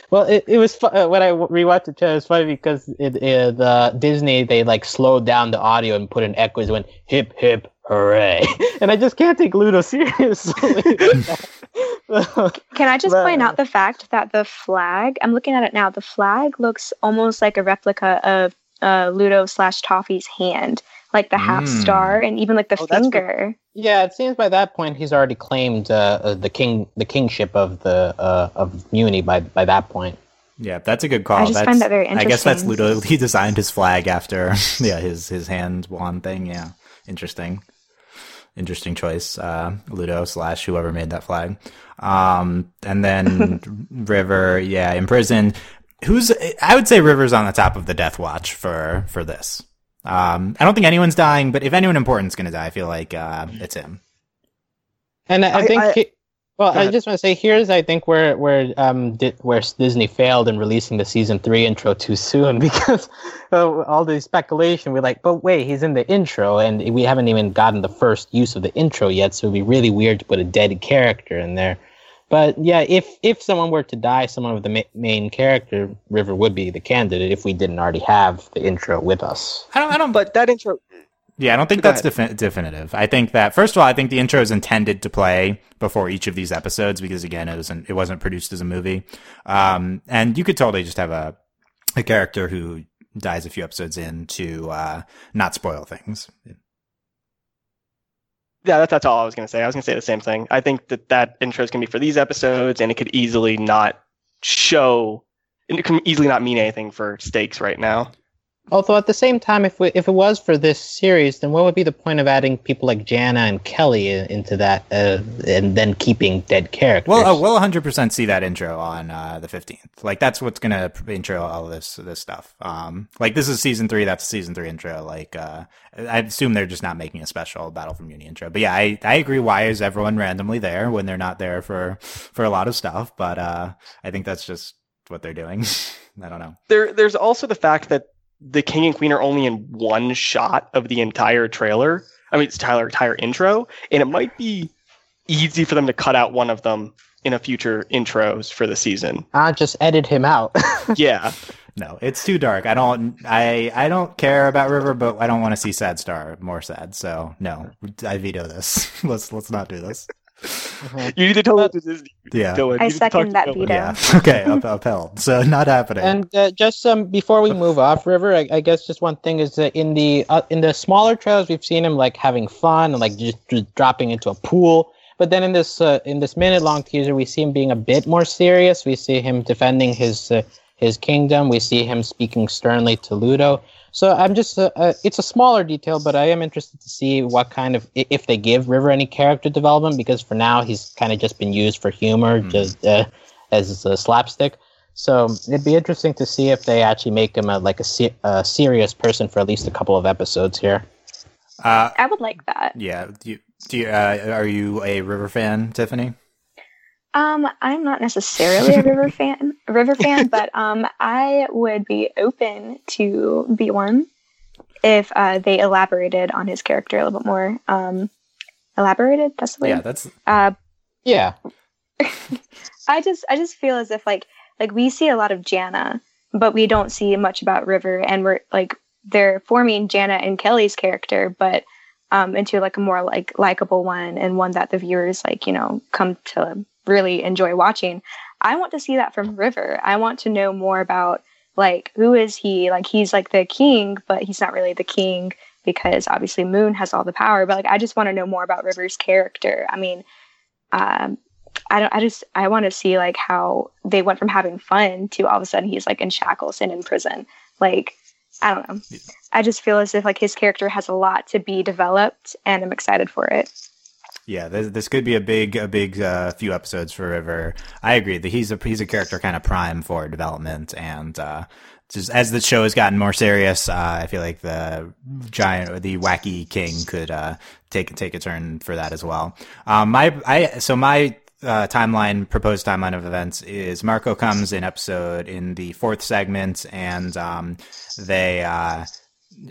Well, it, it was fu- when I rewatched it. It was funny because it, the Disney they like slowed down the audio and put an in echoes. Went hip hip hooray, and I just can't take Ludo seriously. Can I just Right. point out the fact that the flag, I'm looking at it now, the flag looks almost like a replica of uh, Ludo slash Toffee's hand, like the half Mm. star and even like the Oh, that's what- finger. yeah, it seems by that point he's already claimed uh, uh, the king the kingship of the uh, of Mewni by by that point. Yeah, that's a good call. I just that's, find that very interesting. I guess that's. Ludo. He designed his flag after yeah his his hand wand thing. Yeah, interesting, interesting choice. Uh, Ludo slash whoever made that flag. Um, and then River, yeah, imprisoned. Who's I would say River's on the top of the death watch for for this. Um, I don't think anyone's dying, but if anyone important's gonna die, I feel like uh, it's him. And I, I I- think, I- he- well, I just want to say here's I think where where um di- where Disney failed in releasing the season three intro too soon because uh, all the speculation we're like, but wait, he's in the intro and we haven't even gotten the first use of the intro yet, so it'd be really weird to put a dead character in there. But yeah, if if someone were to die, someone of the ma- main character, River would be the candidate if we didn't already have the intro with us. I don't. I don't. But that intro, Yeah, I don't think Go that's defi- definitive. I think that first of all, I think the intro is intended to play before each of these episodes because again, it wasn't it wasn't produced as a movie, um, and you could totally just have a a character who dies a few episodes in to uh, not spoil things. yeah, that's, that's all I was going to say. I was going to say the same thing. I think that that intro is going to be for these episodes, and it could easily not show, and it can easily not mean anything for stakes right now. Although at the same time, if we, if it was for this series, then what would be the point of adding people like Janna and Kelly into that, uh, and then keeping dead characters? Well, uh, we'll 100 percent see that intro on uh, the 15th. Like that's what's gonna intro all this this stuff. Um, like this is season three. That's season three intro. Like uh, I assume they're just not making a special Battle from Mewni intro. But yeah, I, I agree. Why is everyone randomly there when they're not there for for a lot of stuff? But uh, I think that's just what they're doing. I don't know. There, there's also the fact that the king and queen are only in one shot of the entire trailer. I mean, it's Tyler entire intro, and it might be easy for them to cut out one of them in a future intros for the season. Ah, just edit him out. yeah, No, it's too dark. I don't. I I don't care about River, but I don't want to see Sad Star more sad. So no, I veto this. let's let's not do this. You need to tell it to Disney. Yeah. Dylan. I need to talk second that Dylan. veto. Yeah. Okay. Up, upheld. So not happening. and uh, just um, before we move off River, I, I guess just one thing is that in the uh, in the smaller trailers, we've seen him like having fun and like just, just dropping into a pool. But then in this uh, in this minute long teaser, we see him being a bit more serious. We see him defending his uh, his kingdom. We see him speaking sternly to Ludo. So I'm just uh, uh, it's a smaller detail, but I am interested to see what kind of if they give River any character development because for now he's kind of just been used for humor, Mhm. just uh, as a slapstick. So it'd be interesting to see if they actually make him a like a, se- a serious person for at least a couple of episodes here. Uh, I would like that. yeah. Do you, do you, uh, are you a River fan, Tiffany? Um, I'm not necessarily a River fan, a River fan, but um, I would be open to be one if uh, they elaborated on his character a little bit more. Um, elaborated? That's the word. Yeah, that's Uh, Yeah, I just I just feel as if like like we see a lot of Janna, but we don't see much about River, and we're like they're forming Janna and Kelly's character, but um, into like a more like likable one and one that the viewers like you know come to really enjoy watching. I want to see that from River. I want to know more about like who is he? Like he's like the king, but he's not really the king because obviously Moon has all the power. But like I just want to know more about River's character. I mean, um, I don't. I just. I want to see like how they went from having fun to all of a sudden he's like in shackles and in prison. Like I don't know. I just feel as if like his character has a lot to be developed, and I'm excited for it. Yeah, this, this could be a big, a big uh, few episodes for River. I agree that he's a he's a character kind of prime for development, and uh, just as the show has gotten more serious, uh, I feel like the giant, or the wacky king could uh, take take a turn for that as well. Um, my I so my uh, timeline, proposed timeline of events is Marco comes in episode in the fourth segment, and um, they. Uh,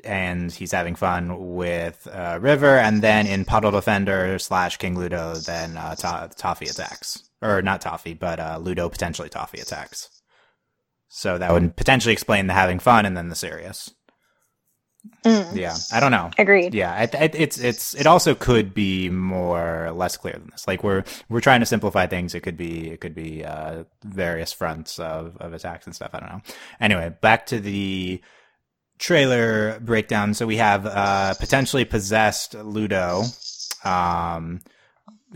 and he's having fun with uh, River, and then in Puddle Defender slash King Ludo, then uh, to- Toffee attacks, or not Toffee, but uh, Ludo potentially Toffee attacks. So that would potentially explain the having fun and then the serious. Mm, Yeah, I don't know. Agreed. Yeah, I, I, it's it's it also could be more less clear than this. Like we're we're trying to simplify things. It could be it could be uh, various fronts of of attacks and stuff. I don't know. Anyway, back to the trailer breakdown. So we have uh, potentially possessed Ludo. Um,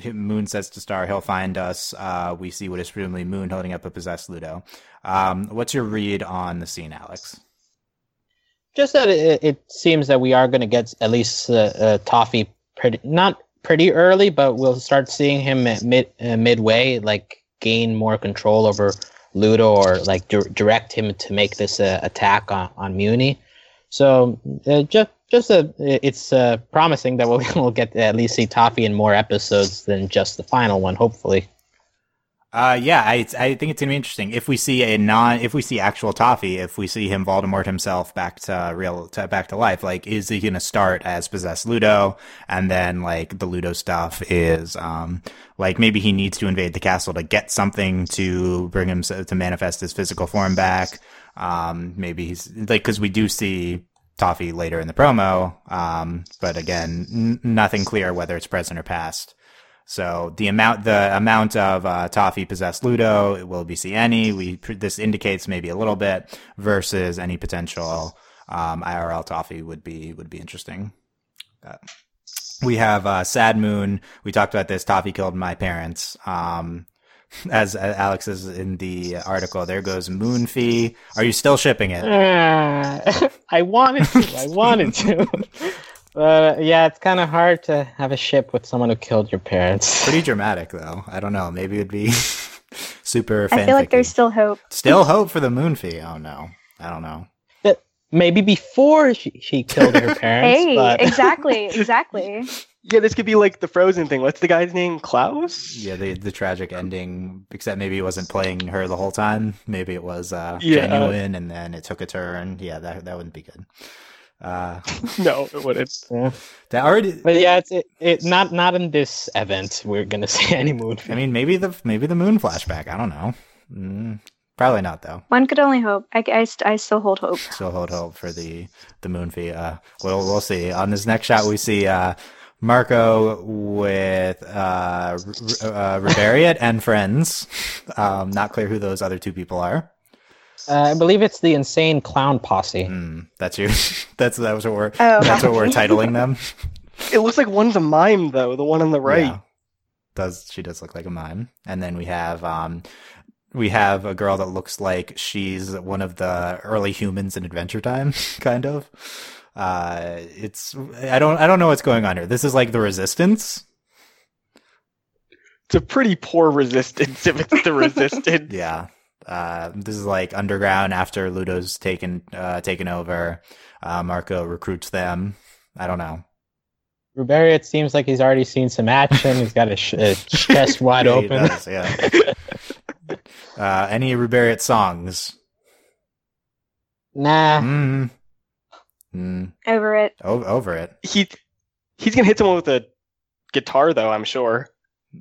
Moon says to Star, he'll find us. Uh, we see what is presumably Moon holding up a possessed Ludo. Um, what's your read on the scene, Alex? just that it, it seems that we are going to get at least uh, uh, Toffee pretty not pretty early, but we'll start seeing him at mid uh, midway, like gain more control over Ludo or like di- direct him to make this uh, attack on on Mewni. So uh, just just uh, it's uh, promising that we'll, we'll get at least see Toffee in more episodes than just the final one, hopefully. Uh, yeah, I I think it's gonna be interesting if we see a non if we see actual Toffee, if we see him Voldemort himself back to real to back to life, like is he gonna start as possessed Ludo, and then like the Ludo stuff is um like maybe he needs to invade the castle to get something to bring him to manifest his physical form back. Um, maybe he's like because we do see Toffee later in the promo, um, but again, n- nothing clear whether it's present or past. So the amount the amount of uh, toffee possessed Ludo will be see any. We this indicates maybe a little bit versus any potential um, IRL toffee would be would be interesting. Uh, we have uh, Sad Moon. We talked about this. Toffee killed my parents. Um, as uh, Alex is in the article, there goes Moon Fee. Are you still shipping it? Uh, I wanted to. I wanted to. But yeah, it's kind of hard to have a ship with someone who killed your parents. Pretty dramatic though. I don't know. Maybe it'd be super. I feel like there's still hope. Still hope for the moon fee. Oh no, I don't know. Maybe before she, she killed her parents. Hey, but exactly, exactly. Yeah, this could be like the Frozen thing. What's the guy's name? Klaus? Yeah, the the tragic ending. Except maybe he wasn't playing her the whole time. Maybe it was uh, Yeah. genuine, and then it took a turn. Yeah, that that wouldn't be good. Uh, No, it wouldn't. yeah. that already. But yeah, it's it, it not not in this event. We're gonna see any moon. I mean, maybe the maybe the moon flashback. I don't know. Mm, probably not though. One could only hope. I, I, st- I still hold hope. Still hold hope for the the moon fee. Uh, we'll we'll see. On this next shot, we see uh, Marco with uh, R- R- uh, Ruberiot and friends. Um, not clear who those other two people are. Uh, I believe it's the insane clown posse. Hmm, that's you. that's that was what we're. Oh, that's what we're titling them. It looks like one's a mime though. The one on the right. Yeah. does she does look like a mime. And then we have um we have a girl that looks like she's one of the early humans in Adventure Time, kind of. Uh, it's I don't I don't know what's going on here. This is like the Resistance. It's a pretty poor resistance if it's the resistance. Yeah. Uh, this is like underground after Ludo's taken uh, taken over. Uh, Marco recruits them. I don't know. Ruberiot, it seems like he's already seen some action. He's got a, sh- a chest wide Yeah, open. does, yeah. Uh, any Ruberiot songs? Nah, Mm. Mm. Over it. O- over it. he he's gonna hit someone with a guitar though, I'm sure.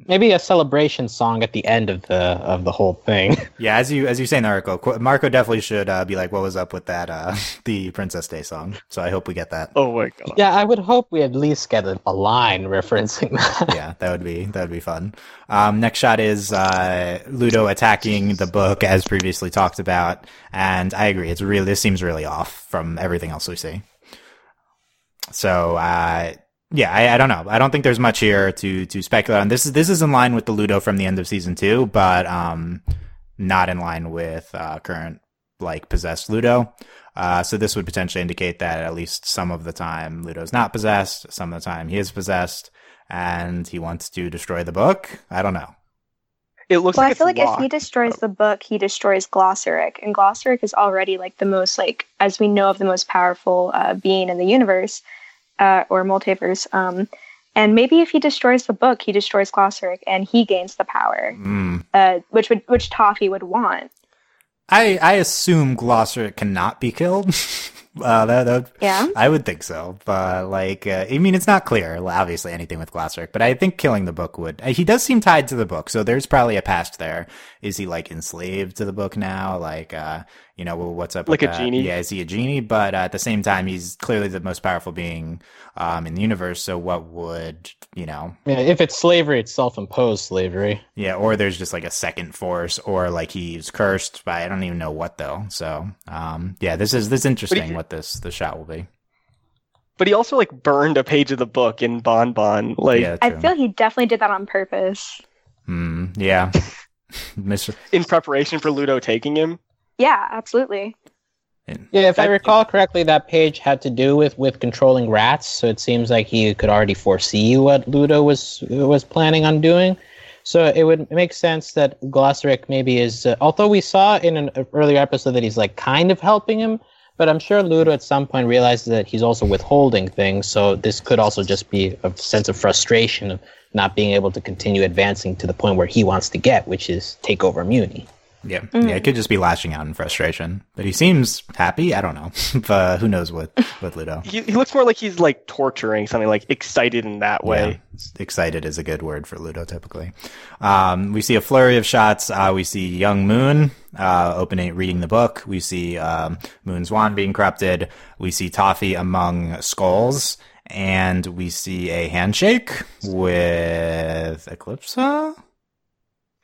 Maybe a celebration song at the end of the of the whole thing. Yeah, as you as you say in the article, Marco definitely should uh, be like, "What was up with that? Uh, the Princess Day song." So I hope we get that. Oh my god. yeah, I would hope we at least get a, a line referencing that. yeah, that would be that would be fun. Um, next shot is uh, Ludo attacking the book as previously talked about, and I agree. It's really this seems really off from everything else we see. So uh, yeah, I, I don't know. I don't think there's much here to to speculate on. This is this is in line with the Ludo from the end of season two, but um, not in line with uh, current like possessed Ludo. Uh, so this would potentially indicate that at least some of the time Ludo's not possessed, some of the time he is possessed, and he wants to destroy the book. I don't know. It looks Well, like I feel like if he destroys the book, he destroys Glossaryck, and Glossaryck is already like the most like, as we know of, the most powerful uh, being in the universe uh, or multiverse. Um, and maybe if he destroys the book, he destroys Glossaryck, and he gains the power, Mm. uh, which would which Toffee would want. I I assume Glosser cannot be killed. uh, that, that Yeah. I would think so, but like, uh, I mean, it's not clear. Obviously, anything with Glossaryck, but I think killing the book would. uh, He does seem tied to the book, so there's probably a past there. Is he like enslaved to the book now? Like, uh, you know, well, what's up? Like with a that? genie? Yeah, is he a genie? But uh, at the same time, he's clearly the most powerful being um, in the universe. So, what would you know? Yeah, if it's slavery, it's self-imposed slavery. Yeah, or there's just like a second force, or like he's cursed by I don't even know what though. So, um, yeah, this is this is interesting. He- what this the shot will be. But he also like burned a page of the book in Bon Bon. Like yeah, I feel he definitely did that on purpose. Hmm. yeah. Mr. in preparation for Ludo taking him. Yeah, absolutely. Yeah, if I recall correctly, that page had to do with with controlling rats. So it seems like he could already foresee what Ludo was was planning on doing. So it would make sense that Glossaryck maybe is. Uh, although we saw in an earlier episode that he's like kind of helping him, but I'm sure Ludo at some point realizes that he's also withholding things. So this could also just be a sense of frustration of not being able to continue advancing to the point where he wants to get, which is take over Mewni. Yeah, yeah, it could just be lashing out in frustration, but he seems happy. I don't know, but who knows with with Ludo? He, he looks more like he's like torturing something, like excited in that way. Yeah, excited is a good word for Ludo typically. Um, we see a flurry of shots. Uh, we see young Moon uh, opening, reading the book. We see um, Moon's wand being corrupted. We see Toffee among skulls, and we see a handshake with Eclipsa.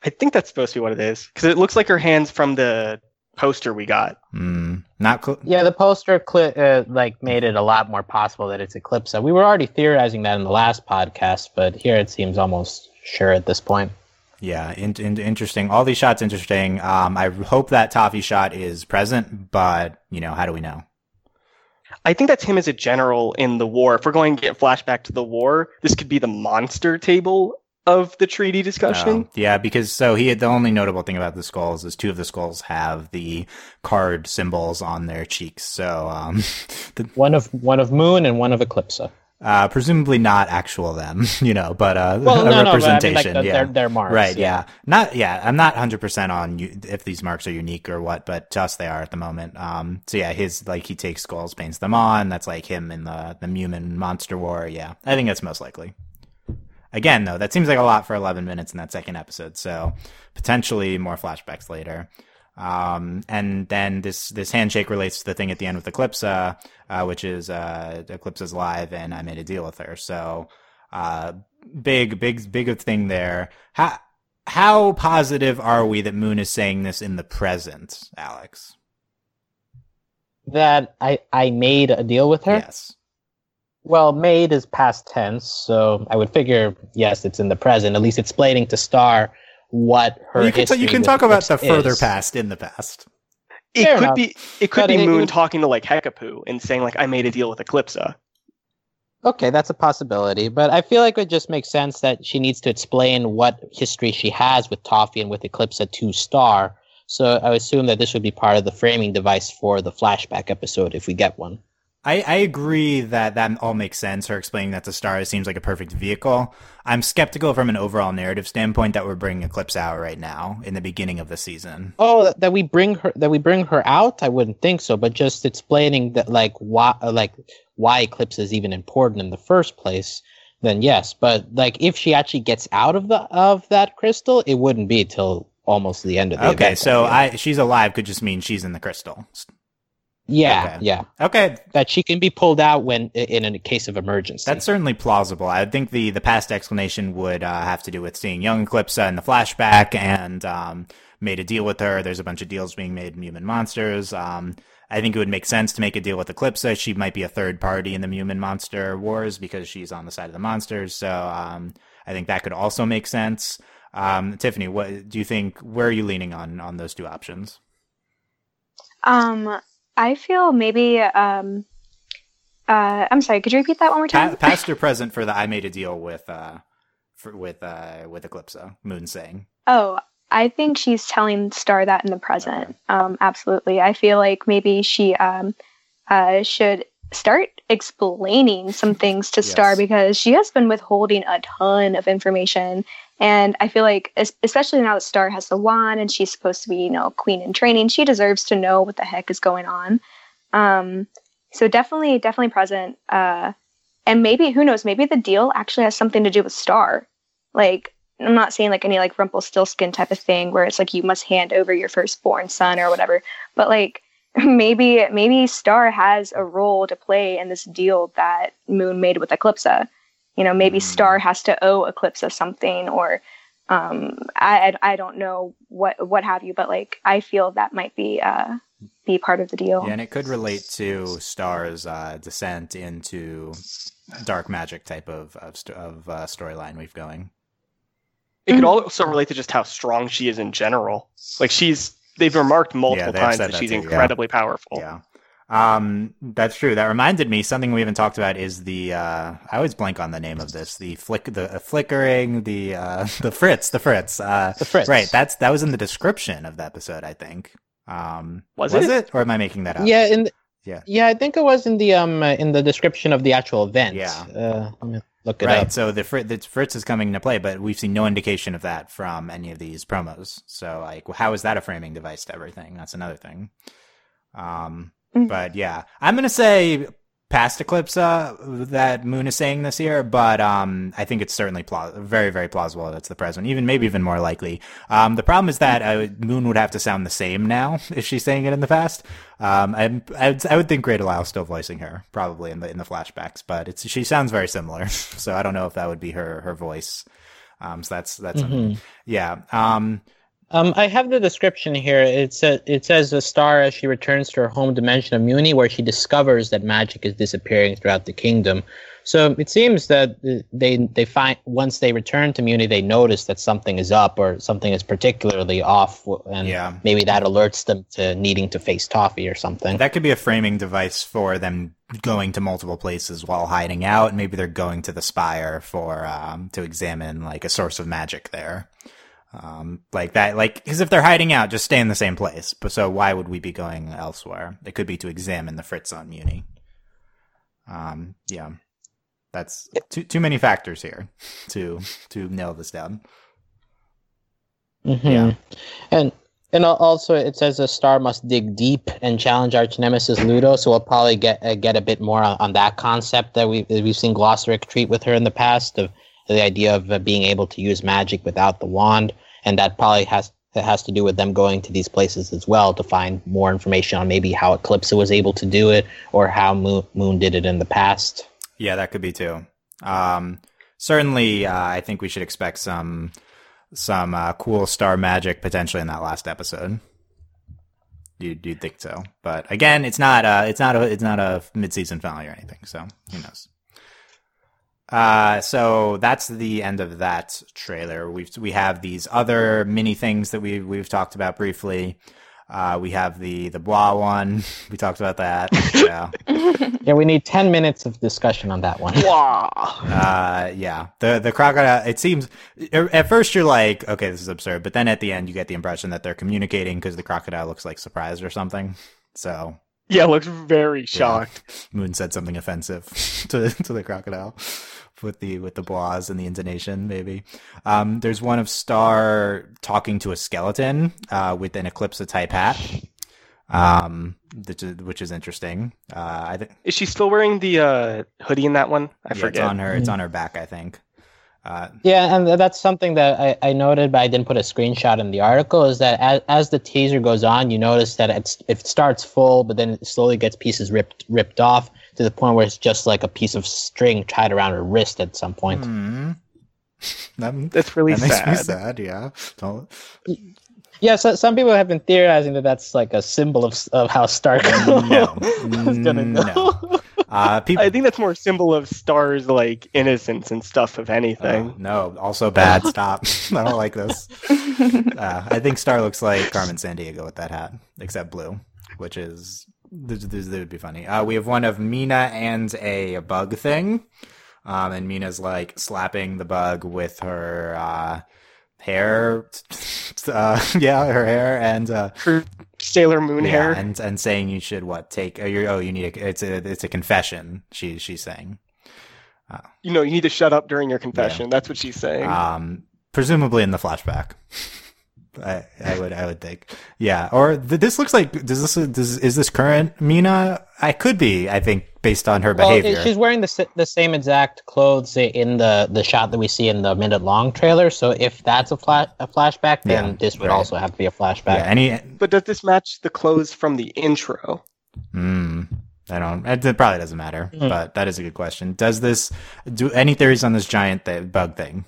I think that's supposed to be what it is because it looks like her hands from the poster we got. Mm, not cl- Yeah, the poster cli- uh, like made it a lot more possible that it's Eclipse. We were already theorizing that in the last podcast, but here it seems almost sure at this point. Yeah, in, in, interesting. All these shots interesting. Um, I hope that Toffee shot is present, but you know, how do we know? I think that's him as a general in the war. If we're going to get flashback to the war, this could be the monster table of the treaty discussion. Oh, yeah, because so he had the only notable thing about the skulls is two of the skulls have the card symbols on their cheeks. So, um, the, One of one of Moon and one of Eclipse. uh, presumably not actual them, you know, but uh, Well, a no, no, but I mean, representation. like the, yeah. their, their marks. Right, yeah. Not, yeah, I'm not 100% on you, if these marks are unique or what, but to us they are at the moment. Um, so yeah, his, like, he takes skulls, paints them on. That's like him in the, the Mewman monster war. Yeah, I think that's most likely. Again, though, that seems like a lot for 11 minutes in that second episode. So potentially more flashbacks later. Um, and then this, this handshake relates to the thing at the end with Eclipsa, uh, which is, uh, Eclipsa's live and I made a deal with her. So, uh, big, big, big thing there. How, how positive are we that Moon is saying this in the present, Alex? That I I made a deal with her. Yes. Well, made is past tense, so I would figure yes, it's in the present. At least it's explaining to Star what her. you can, history you can talk about the further is. past in the past. It Fair could enough. be it could But be it Moon would- talking to like Hekapoo and saying like I made a deal with Eclipsa. Okay, that's a possibility, but I feel like it just makes sense that she needs to explain what history she has with Toffee and with Eclipse at two star. So I assume that this would be part of the framing device for the flashback episode if we get one. I, I agree that that all makes sense. Her explaining that to Star seems like a perfect vehicle. I'm skeptical from an overall narrative standpoint that we're bringing Eclipse out right now in the beginning of the season. Oh, that, that we bring her that we bring her out? I wouldn't think so, but just explaining that like why like why Eclipse is even important in the first place, then yes. But like if she actually gets out of the of that crystal, it wouldn't be till almost the end of the Okay, event, so feel. I she's alive could just mean she's in the crystal. Yeah, okay. yeah. Okay, that she can be pulled out when in a case of emergency. That's certainly plausible. I think the the past explanation would uh, have to do with seeing young Eclipsa in the flashback and um, made a deal with her. There's a bunch of deals being made in Mewman Monsters. Um, I think it would make sense to make a deal with Eclipsa. She might be a third party in the Mewman Monster Wars because she's on the side of the monsters. So um, I think that could also make sense. Um, Tiffany, what do you think? Where are you leaning on on those two options? Um, I feel maybe. Um, uh, I'm sorry. Could you repeat that one more Pa- time? past or present for the I made a deal with uh, for, with uh, with Eclipsa. Moon saying. Oh, I think she's telling Star that in the present. Um, absolutely. I feel like maybe she um, uh, should start explaining some things to Star because she has been withholding a ton of information. And I feel like, especially now that Star has the wand and she's supposed to be, you know, queen in training, she deserves to know what the heck is going on. Um, so definitely, definitely present. Uh, and maybe, who knows, maybe the deal actually has something to do with Star. Like, I'm not saying like any like Rumpelstiltskin type of thing where it's like you must hand over your firstborn son or whatever, but like maybe maybe Star has a role to play in this deal that Moon made with Eclipsa. You know, maybe Hmm. Star has to owe Eclipse of something, or um, I I I don't know what what have you, but like I feel that might be uh be part of the deal. Yeah, and it could relate to Star's uh, descent into dark magic type of of, of uh, storyline we've going. It could Mhm. also relate to just how strong she is in general. Like she's they've remarked multiple they've times that, that she's too, yeah. incredibly powerful. Yeah. Um, that's true. That reminded me something we haven't talked about is the uh, I always blank on the name of this. The flick, the uh, flickering, the uh, the Fritz, the Fritz. Uh, the Fritz. right. That's that was in the description of the episode. I think. Um, Was was it? it? or am I making that up? yeah, in the, Yeah. yeah, I think it was in the um uh, in the description of the actual event. Yeah. uh, let me look it Right. up. So the, Fri- the Fritz is coming into play, but we've seen no indication of that from any of these promos. So like, how is that a framing device to everything? That's another thing. Um, Mhm. but yeah, I'm gonna say past Eclipse uh, that Moon is saying this year, but um, I think it's certainly very, very plausible that's the present, even maybe even more likely. Um, the problem is that uh, Moon would have to sound the same now if she's saying it in the past. Um, I, I, would, I would think Grey DeLisle still voicing her probably in the in the flashbacks, but it's she sounds very similar, so I don't know if that would be her her voice. Um, so that's that's Mhm. yeah. Um, Um, I have the description here. It says it says a star as she returns to her home dimension of Mewni, where she discovers that magic is disappearing throughout the kingdom. So it seems that they they find once they return to Mewni, they notice that something is up or something is particularly off, and Yeah. maybe that alerts them to needing to face Toffee or something. That could be a framing device for them going to multiple places while hiding out. Maybe they're going to the spire for um, to examine like a source of magic there, um, like that. Like because if they're hiding out, just stay in the same place. But so why would we be going elsewhere? It could be to examine the Fritz on Mewni. Um, yeah, that's too too many factors here to to nail this down. Mhm. Yeah. And and also it says a star must dig deep and challenge arch nemesis Ludo. So we'll probably get uh, get a bit more on, on that concept that we we've seen Glossaryck treat with her in the past of the idea of uh, being able to use magic without the wand, and that probably has it has to do with them going to these places as well to find more information on maybe how Eclipse was able to do it or how Moon, Moon did it in the past. Yeah, that could be too. Um, certainly, uh, I think we should expect some some uh, cool star magic potentially in that last episode. You you'd think so, but again, it's not uh it's not a it's not a mid season finale or anything. So who knows? Uh, so that's the end of that trailer. We've we have these other mini things that we we've talked about briefly. Uh, we have the the blah one. We talked about that. Yeah. Yeah, we need ten minutes of discussion on that one. Wow. Uh, yeah. The the crocodile. It seems at first you're like, okay, this is absurd, but then at the end you get the impression that they're communicating because the crocodile looks like surprised or something. So Yeah, looks very shocked. Moon said something offensive to to the crocodile with the with the blahs and the intonation. Maybe um, there's one of Star talking to a skeleton uh, with an Eclipse type hat, um, which is, which is interesting. Uh, I think Is she still wearing the uh, hoodie in that one? I yeah, it's on her. It's on her back. I think. Uh, Yeah, and that's something that I, I noted, but I didn't put a screenshot in the article. Is that as, as the teaser goes on, you notice that it's it starts full, but then it slowly gets pieces ripped ripped off to the point where it's just like a piece of string tied around her wrist at some point. hmm. That, That's really that makes sad. me sad. Yeah. Don't. Yeah, so some people have been theorizing that that's like a symbol of of how Stark No. is gonna go. No. Uh, people. I think that's more a symbol of Star's like innocence and stuff, if Uh, anything. no, also bad. Stop. I don't like this. Uh, I think Star looks like Carmen Sandiego with that hat, except blue, which is this, this, this would be funny. Uh, we have one of Mina and a bug thing, um, and Mina's like slapping the bug with her uh, hair. Uh, yeah, her hair and uh, Her Sailor Moon yeah, hair. and and saying you should what take? Oh, you oh, you need a it's a it's a confession. She she's saying. You know, you need to shut up during your confession. That's what she's saying. um, presumably in the flashback. I, I would I would think, yeah. Or th- this looks like does this does is this current Mina? I could be. I think based on her Well, behavior. she's wearing the the same exact clothes in the the shot that we see in the minute long trailer. So if that's a flash a flashback, then Yeah, this would right. also have to be a flashback. yeah. Any. but does this match the clothes from the intro? Mm, I don't. It, it probably doesn't matter. Mm. But that is a good question. Does this do any theories on this giant th- bug thing?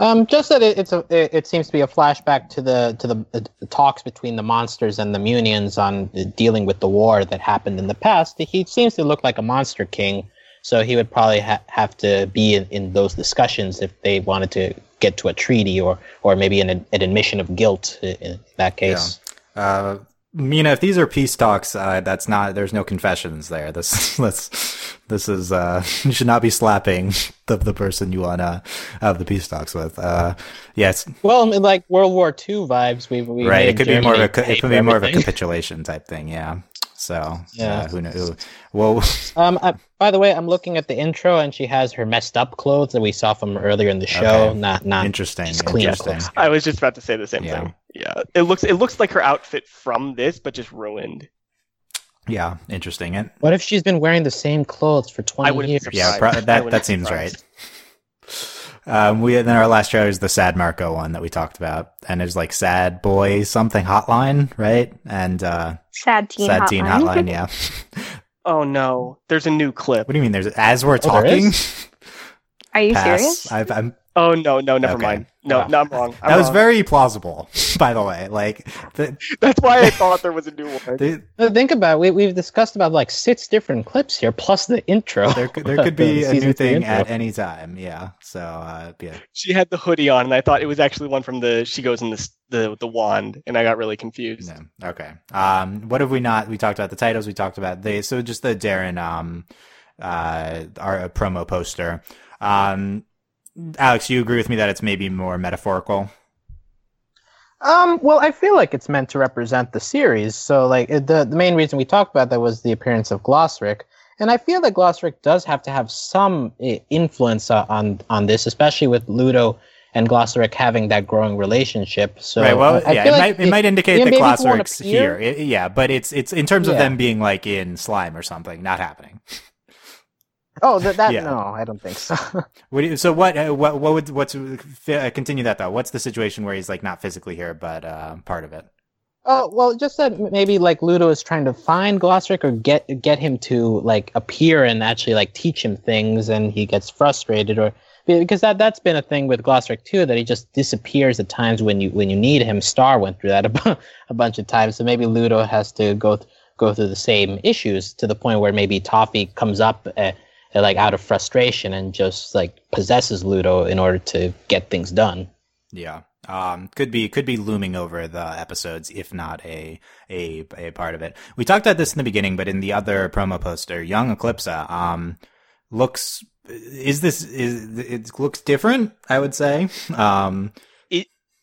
Um, just that it, it's a it, it seems to be a flashback to the to the, the talks between the monsters and the Munians on uh, dealing with the war that happened in the past. He seems to look like a monster king, so he would probably ha- have to be in, in those discussions if they wanted to get to a treaty or or maybe an, an admission of guilt i- in that case. Uh, Mina, if these are peace talks, uh, that's not. There's no confessions there. This, this, this is. Uh, you should not be slapping the the person you want to have the peace talks with. Uh, yes, Well, I mean, like World War II vibes. We, we right. It could be more of a. Germany It could be more of a capitulation type thing. Yeah. So Yeah. uh, who knows? Well, Um, I, by the way, I'm looking at the intro, and she has her messed up clothes that we saw from earlier in the show. Okay. Not not interesting. just clean Interesting. I was just about to say the same Yeah. thing. Yeah, it looks it looks like her outfit from this, but just ruined. Yeah. Interesting. And What if she's been wearing the same clothes for 20 I wouldn't be years? yeah, pro- that that seems right. Surprised. Um, we then our last trailer is the Sad Marco one that we talked about, and it's like Sad Boy something Hotline, right? And uh, Sad teen Sad hotline. Teen Hotline, yeah. Oh no, there's a new clip. What do you mean? There's as we're Oh, talking. is? Are you pass. serious? I've, I'm, Oh no, no, never Okay. mind. No, no, I'm wrong. I'm that was wrong. very plausible, by the way. Like, the, That's why I thought there was a new one. the, Uh, Think about it. We, we've discussed about like six different clips here, plus the intro. there, could- there could be a new thing intro. at any time. Yeah. So, uh, yeah. She had the hoodie on, and I thought it was actually one from the she goes in the the the wand, and I got really confused. No. Okay. Um, what have we not? We talked about the titles. We talked about the so just the Daron um, uh, our promo poster. Um, Alex, you agree with me that it's maybe more metaphorical? Um, well, I feel like it's meant to represent the series. So, like, the the main reason we talked about that was the appearance of Glossaryck, and I feel that Glossaryck does have to have some influence uh, on on this, especially with Ludo and Glossaryck having that growing relationship. So, right. Well, I yeah, it like might it might indicate yeah, that maybe if you wanna Glossaryck's appear- here. I- yeah, but it's it's in terms of them being like in slime or something, not happening. Oh, that, that Yeah. no, I don't think so. What do you, so what uh, what what would what's uh, continue that though? What's the situation where he's like not physically here but uh, part of it? Oh well, just that maybe like Ludo is trying to find Glossaryck or get get him to like appear and actually like teach him things, and he gets frustrated or because that that's been a thing with Glossaryck too that he just disappears at times when you when you need him. Star went through that a, bunch of times, so maybe Ludo has to go th- go through the same issues to the point where maybe Toffee comes up. Uh, like out of frustration and just like possesses Ludo in order to get things done. Yeah. Um, could be could be looming over the episodes, if not a a a part of it. We talked about this in the beginning, but in the other promo poster, young Eclipsa um looks is this is it looks different? I would say. Um,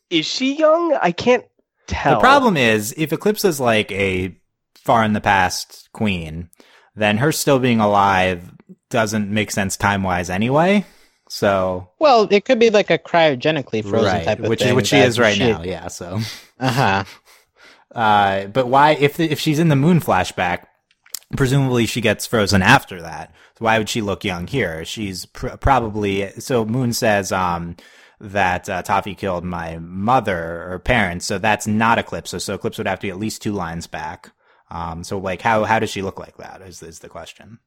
Is she young? I can't tell. the problem is if Eclipsa's like a far in the past queen, then her still being alive doesn't make sense time wise anyway. So Well, it could be like a cryogenically frozen right, type of which thing. is which she is right now. Yeah. So. Uh huh. Uh, but why, if the, if she's in the moon flashback, presumably she gets frozen after that. So why would she look young here? She's pr- probably so. Moon says um, that uh, Toffee killed my mother or parents, so that's not Eclipse. So, so Eclipse would have to be at least two lines back. Um, so like how how does she look like that? Is is the question?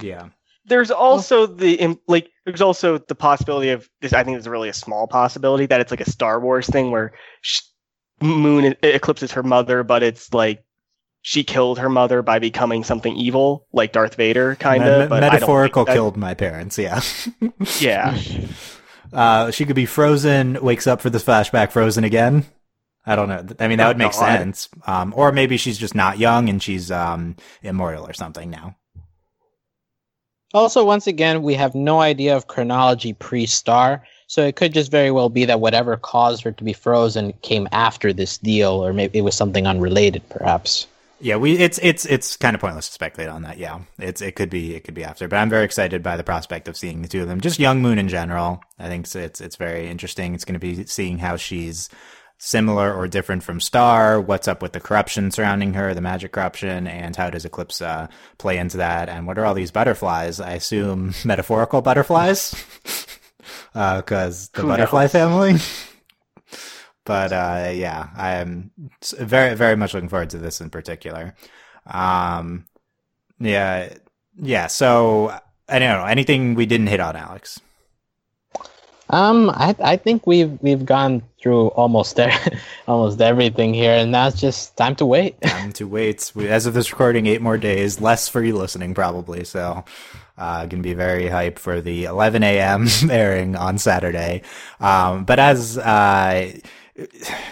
Yeah. There's also the im- like. There's also the possibility of this. I think is really a small possibility that it's like a Star Wars thing where sh- Moon eclipses her mother, but it's like she killed her mother by becoming something evil, like Darth Vader, kind of. but metaphorical killed my parents. Yeah. Yeah, Uh, she could be frozen, wakes up for this flashback, frozen again. I don't know. I mean, that would make sense. Um, or maybe she's just not young and she's um, immortal or something now. Also, once again, we have no idea of chronology pre-Star, so it could just very well be that whatever caused her to be frozen came after this deal, or maybe it was something unrelated, perhaps. Yeah, we it's it's it's kind of pointless to speculate on that. Yeah, it's it could be it could be after, but I'm very excited by the prospect of seeing the two of them. Just Young Moon in general, I think it's it's, it's very interesting. It's going to be seeing how she's similar or different from Star. What's up with the corruption surrounding her, the magic corruption, and how does Eclipse uh, play into that? And what are all these butterflies? I assume metaphorical butterflies, because the Who butterfly knows? family. but uh, yeah, I am very very much looking forward to this in particular. Um, yeah, yeah. So I don't know anything we didn't hit on, Alex. Um, I I think we've we've gone through almost e- almost everything here, and now it's just time to wait. Time to wait. We, as of this recording, eight more days, less for you listening probably. So, uh, gonna be very hype for the 11 a.m. airing on Saturday. Um, but as uh,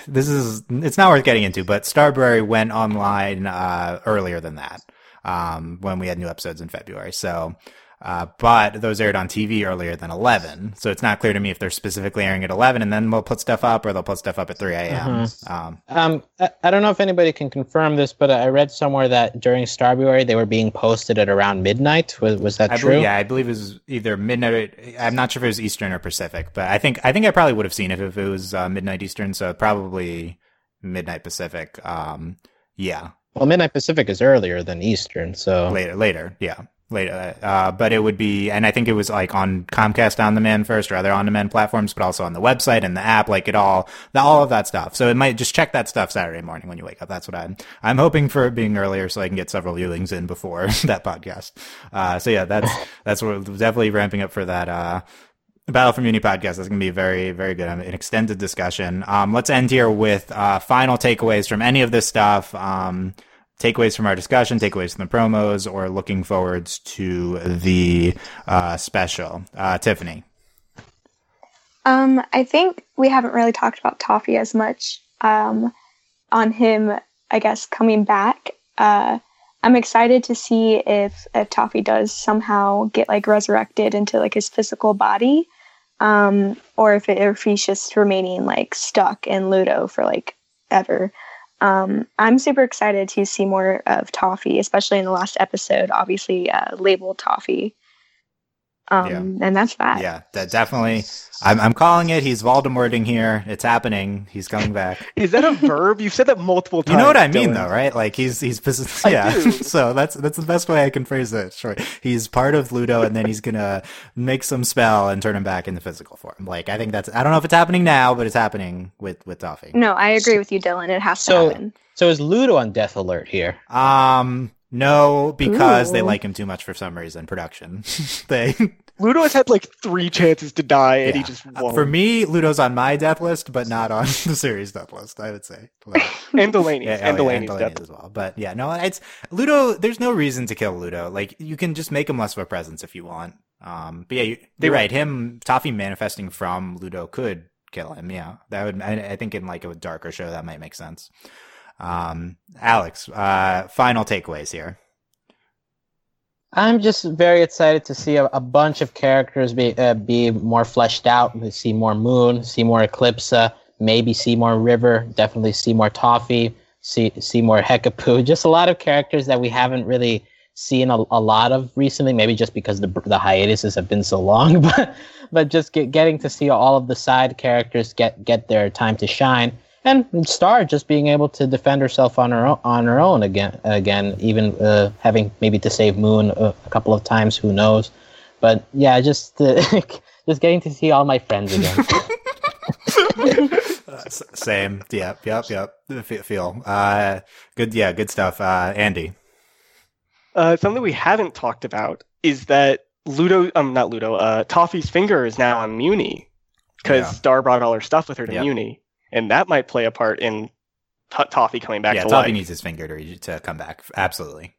this is, it's not worth getting into. But Starberry went online uh, earlier than that um, when we had new episodes in February. So. Uh, but those aired on TV earlier than 11. So it's not clear to me if they're specifically airing at 11 and then we'll put stuff up or they'll put stuff up at 3 a.m. Um, Um, I, I don't know if anybody can confirm this, but I read somewhere that during Starbury they were being posted at around midnight. Was was that I true? believe, yeah, I believe it was either midnight. I'm not sure if it was Eastern or Pacific, but I think I think I probably would have seen it if it was uh, midnight Eastern. So probably midnight Pacific. Um, yeah, Well, midnight Pacific is earlier than Eastern, so later, later, yeah, later. Uh, but it would be, and I think it was like on Comcast on demand first, or other on demand platforms, but also on the website and the app, like it all, the, all of that stuff. So it might just check that stuff Saturday morning when you wake up. That's what I'm. I'm hoping for being earlier so I can get several viewings in before that podcast. Uh, so yeah, that's that's what definitely ramping up for that. Uh, Battle from Mewni podcast is going to be very, very good. An extended discussion. Um, let's end here with uh, final takeaways from any of this stuff. Um, takeaways from our discussion, takeaways from the promos, or looking forwards to the uh, special. Uh, Tiffany. Um, I think we haven't really talked about Toffee as much. Um, on him, I guess coming back. Uh, I'm excited to see if if Toffee does somehow get like resurrected into like his physical body, um, or if it, if he's just remaining like stuck in Ludo for like ever. Um, I'm super excited to see more of Toffee, especially in the last episode. Obviously, uh, labeled Toffee. Um, and that's that. Yeah, that definitely. I'm, I'm calling it. He's Voldemorting here. It's happening. He's coming back. is that a verb? You've said that multiple times. You know what I mean, Dylan. though, right? Like he's he's I yeah. so that's that's the best way I can phrase it. Sure, he's part of Ludo, and then he's gonna make some spell and turn him back into physical form. Like I think that's I don't know if it's happening now, but it's happening with with Toffee. No, I agree with you, Dylan. It has So- to happen. so is Ludo on death alert here? Um, no, because they like him too much for some reason. Production, they Ludo has had like three chances to die, and he just Uh, won't. For me, Ludo's on my death list, but not on the series death list. I would say. But- and Delaney's, Yeah, and oh, yeah, Delaney's, Delaney's death. as well. But yeah, no, it's Ludo. There's no reason to kill Ludo. Like you can just make him less of a presence if you want. Um, but yeah, you, They you're will. right. Him Toffee manifesting from Ludo could kill him. Yeah, that would. I, I think in like a darker show that might make sense. Um, Alex, uh, final takeaways here. I'm just very excited to see a, a bunch of characters be uh, be more fleshed out. We see more Moon, see more Eclipsa, maybe see more River, definitely see more Toffee, see see more Hekapoo. Just a lot of characters that we haven't really seen a, a lot of recently. Maybe just because the the hiatuses have been so long, but but just get, getting to see all of the side characters get get their time to shine. And Star just being able to defend herself on her own, on her own again, again, even uh, having maybe to save Moon a, a couple of times, who knows? But yeah, just uh, just getting to see all my friends again. Uh, same. Yep. Yep. Yep. Feel. Uh, good. Yeah. Good stuff. Uh, Andy. Uh, something we haven't talked about is that Ludo, um, not Ludo, uh, Toffee's finger is now on Mewni because Yeah. Star brought all her stuff with her to Yep. Mewni, and that might play a part in T- Toffee coming back to life. yeah, to Toffee life. needs his finger to to come back. Absolutely.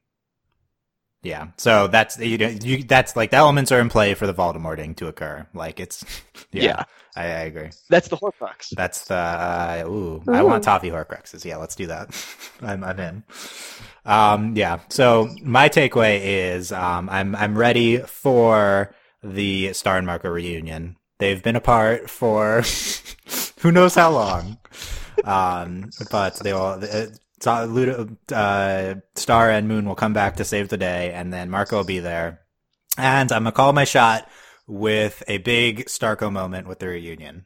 Yeah. So that's you, know, you that's like the elements are in play for the Voldemorting to occur. Like it's yeah. Yeah. I, I agree. That's the Horcrux. That's the uh, ooh, I want toffee Horcruxes. Yeah, let's do that. I'm I'm in. Um, yeah. So my takeaway is um, I'm I'm ready for the Star and Marco reunion. They've been apart for who knows how long. Um, but they will. Uh, uh, Star and Moon will come back to save the day, and then Marco will be there. And I'm gonna call my shot with a big Starco moment with the reunion.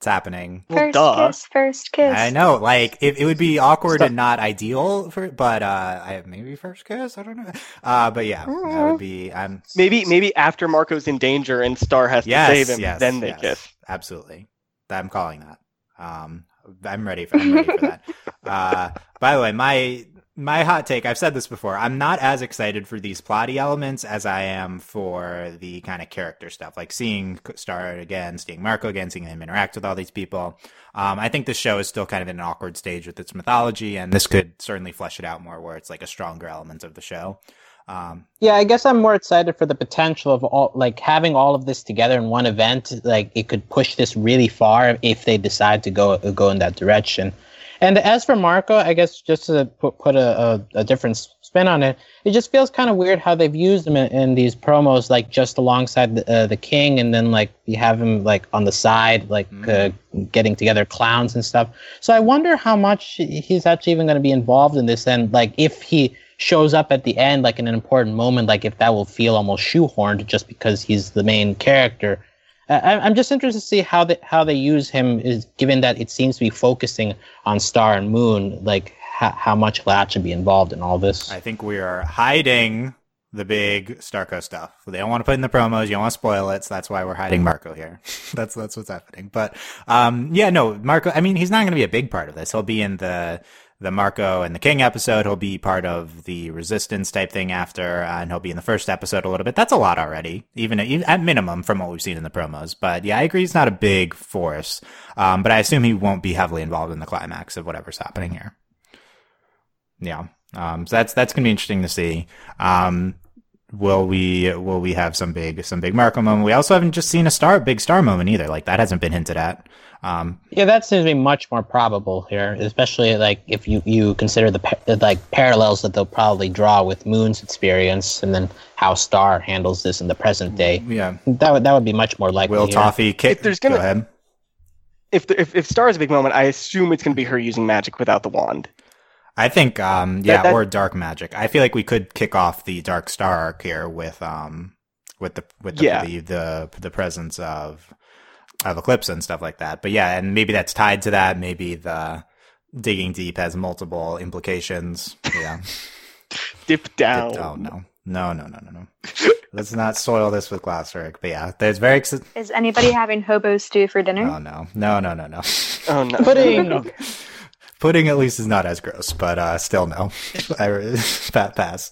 It's happening. Well, first duh. kiss, first kiss. I know, like it, it would be awkward Stop. and not ideal for, but uh, I maybe first kiss. I don't know. Uh, but yeah, that would be. I'm Maybe, maybe after Marco's in danger and Star has to yes, save him, yes, then they yes, kiss. Absolutely, I'm calling that. Um, I'm ready for. I'm ready for that. Uh, by the way, my my hot take. I've said this before. I'm not as excited for these plotty elements as I am for the kind of character stuff, like seeing Star again, seeing Marco again, seeing him interact with all these people. Um, I think the show is still kind of in an awkward stage with its mythology, and this could certainly flesh it out more, where it's like a stronger element of the show. Um, Yeah, I guess I'm more excited for the potential of all like having all of this together in one event. Like it could push this really far if they decide to go go in that direction. And as for Marco, I guess just to put, put a, a, a different spin on it, it just feels kind of weird how they've used him in, in these promos, like just alongside the, uh, the king, and then like you have him like on the side, like uh, getting together clowns and stuff. So I wonder how much he's actually even going to be involved in this, and like if he shows up at the end, like in an important moment, like if that will feel almost shoehorned just because he's the main character. I, I'm just interested to see how they how they use him, is given that it seems to be focusing on Star and Moon, like how, how much will actually be involved in all this. I think we are hiding the big Starco stuff. They don't want to put in the promos. You don't want to spoil it, so that's why we're hiding Marco here. that's that's what's happening. But um, yeah, no, Marco. I mean, he's not going to be a big part of this. He'll be in the the Marco and the King episode. He'll be part of the Resistance type thing after, uh, and he'll be in the first episode a little bit. That's a lot already, even, even at minimum from what we've seen in the promos. But yeah, I agree. He's not a big force, um, but I assume he won't be heavily involved in the climax of whatever's happening here. Yeah. Um, so that's that's gonna be interesting to see. Um, will we will we have some big some big Marco moment? We also haven't just seen a star big star moment either. Like that hasn't been hinted at. Um, Yeah, that seems to be much more probable here, especially like if you, you consider the, pa- the like parallels that they'll probably draw with Moon's experience, and then how Star handles this in the present day. yeah. That would that would be much more likely. Will here. Toffee kick? If there's gonna- go ahead. If, the, if if Star is a big moment, I assume it's going to be her using magic without the wand. I think, um, yeah, that- or dark magic. I feel like we could kick off the Dark Star arc here with, um, with the with the Yeah. the, the the presence of of Eclipsa and stuff like that. But yeah, and maybe that's tied to that. Maybe the digging deep has multiple implications. Yeah. Dip down. Oh no, no, no, no, no, no. Let's not soil this with Glossaryck. But yeah, there's very. Ex- Is anybody having hobo stew for dinner? oh no, no, no, no, no. Oh no. Pudding. Okay. Pudding at least is not as gross, but uh, still no. I pass.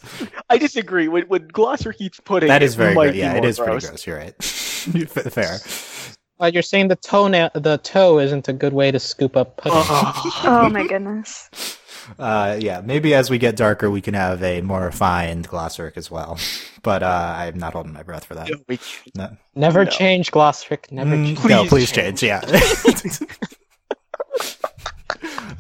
I disagree. When, when Glossaryck eats pudding, that is very might gross. Yeah, it is more is pretty gross. gross. You're right. Fair. Uh, you're saying the toenail, the toe isn't a good way to scoop up pudding. Oh my goodness. Uh, yeah, maybe as we get darker, we can have a more refined Glossaryck as well. But uh, I'm not holding my breath for that. We- No, Never No. change Glossaryck. Never Mm, change. no, Please please change. Yeah.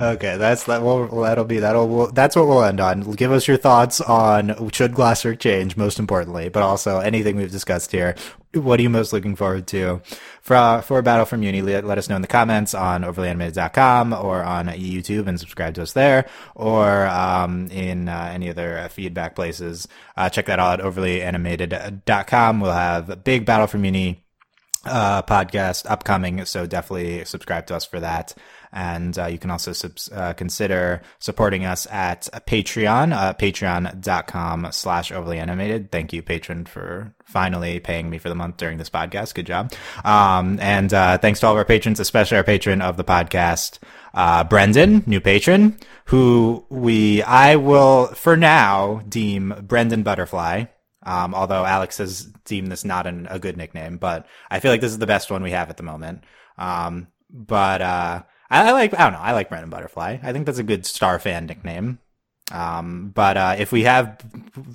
Okay, that's that. Will that'll be that'll. We'll, that's what we'll end on. Give us your thoughts on should Glossaryck change, most importantly, but also anything we've discussed here. What are you most looking forward to for for Battle for Mewni? Let, let us know in the comments on overlyanimated.com or on YouTube and subscribe to us there, or um, in uh, any other uh, feedback places. Uh, check that out at overlyanimated.com. We'll have a big Battle for Mewni uh, podcast upcoming. So definitely subscribe to us for that. And uh, you can also subs- uh, consider supporting us at Patreon, uh, patreon.com slash overly animated. Thank you, patron, for finally paying me for the month during this podcast. Good job. Um, and uh, thanks to all of our patrons, especially our patron of the podcast, uh, Brendan, new patron, who we, I will for now deem Brendan Butterfly. Um, although Alex has deemed this not an, a good nickname, but I feel like this is the best one we have at the moment. Um, but, uh, I, like, I don't know, I like Brendan Butterfly. I think that's a good Star fan nickname. Um, but, uh, if we have,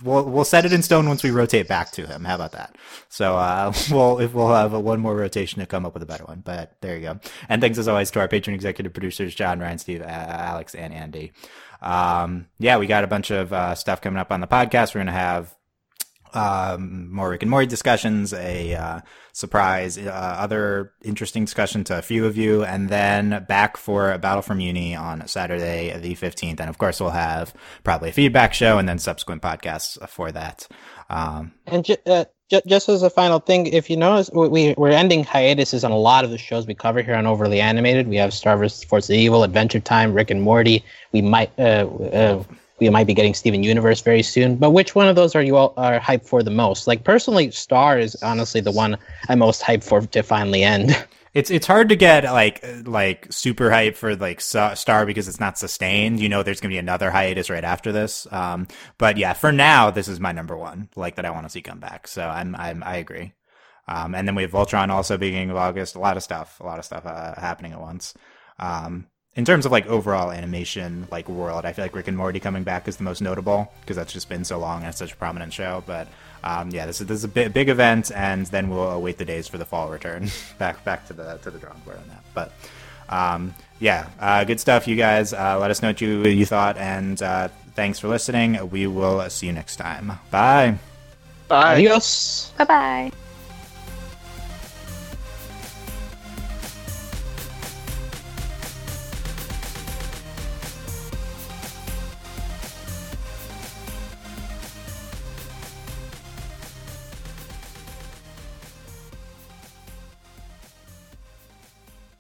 we'll, we'll set it in stone once we rotate back to him. How about that? So, uh, we'll, if we'll have a, one more rotation to come up with a better one, but there you go. And thanks as always to our patron executive producers, John, Ryan, Steve, uh, Alex, and Andy. Um, yeah, we got a bunch of, uh, stuff coming up on the podcast. We're going to have, um, more Rick and Morty discussions, a uh, surprise, uh, other interesting discussion to a few of you, and then back for a Battle for Mewni on Saturday the 15th. And of course, we'll have probably a feedback show and then subsequent podcasts for that. Um, And ju- uh, ju- just as a final thing, if you notice, we- we we're ending hiatuses on a lot of the shows we cover here on Overly Animated. We have Star vs. Force of Evil, Adventure Time, Rick and Morty. We might uh, uh, we might be getting Steven Universe very soon. But which one of those are you all are hyped for the most? Like personally, Star is honestly the one I'm most hyped for to finally end. It's it's hard to get like like super hype for like Star because it's not sustained. You know, there's gonna be another hiatus right after this. Um, but yeah, for now, this is my number one, like that I want to see come back. So I'm I'm I agree. Um, and then we have Voltron also beginning of August. A lot of stuff, a lot of stuff uh, happening at once. Um, in terms of like overall animation, like world, I feel like Rick and Morty coming back is the most notable because that's just been so long and it's such a prominent show. But um, yeah, this is this is a big, big event, and then we'll await the days for the fall return. back back to the to the drawing board on that. But um, yeah, uh, good stuff, you guys. Uh, let us know what you you thought, and uh, thanks for listening. We will see you next time. Bye. Bye. Adios. Bye bye.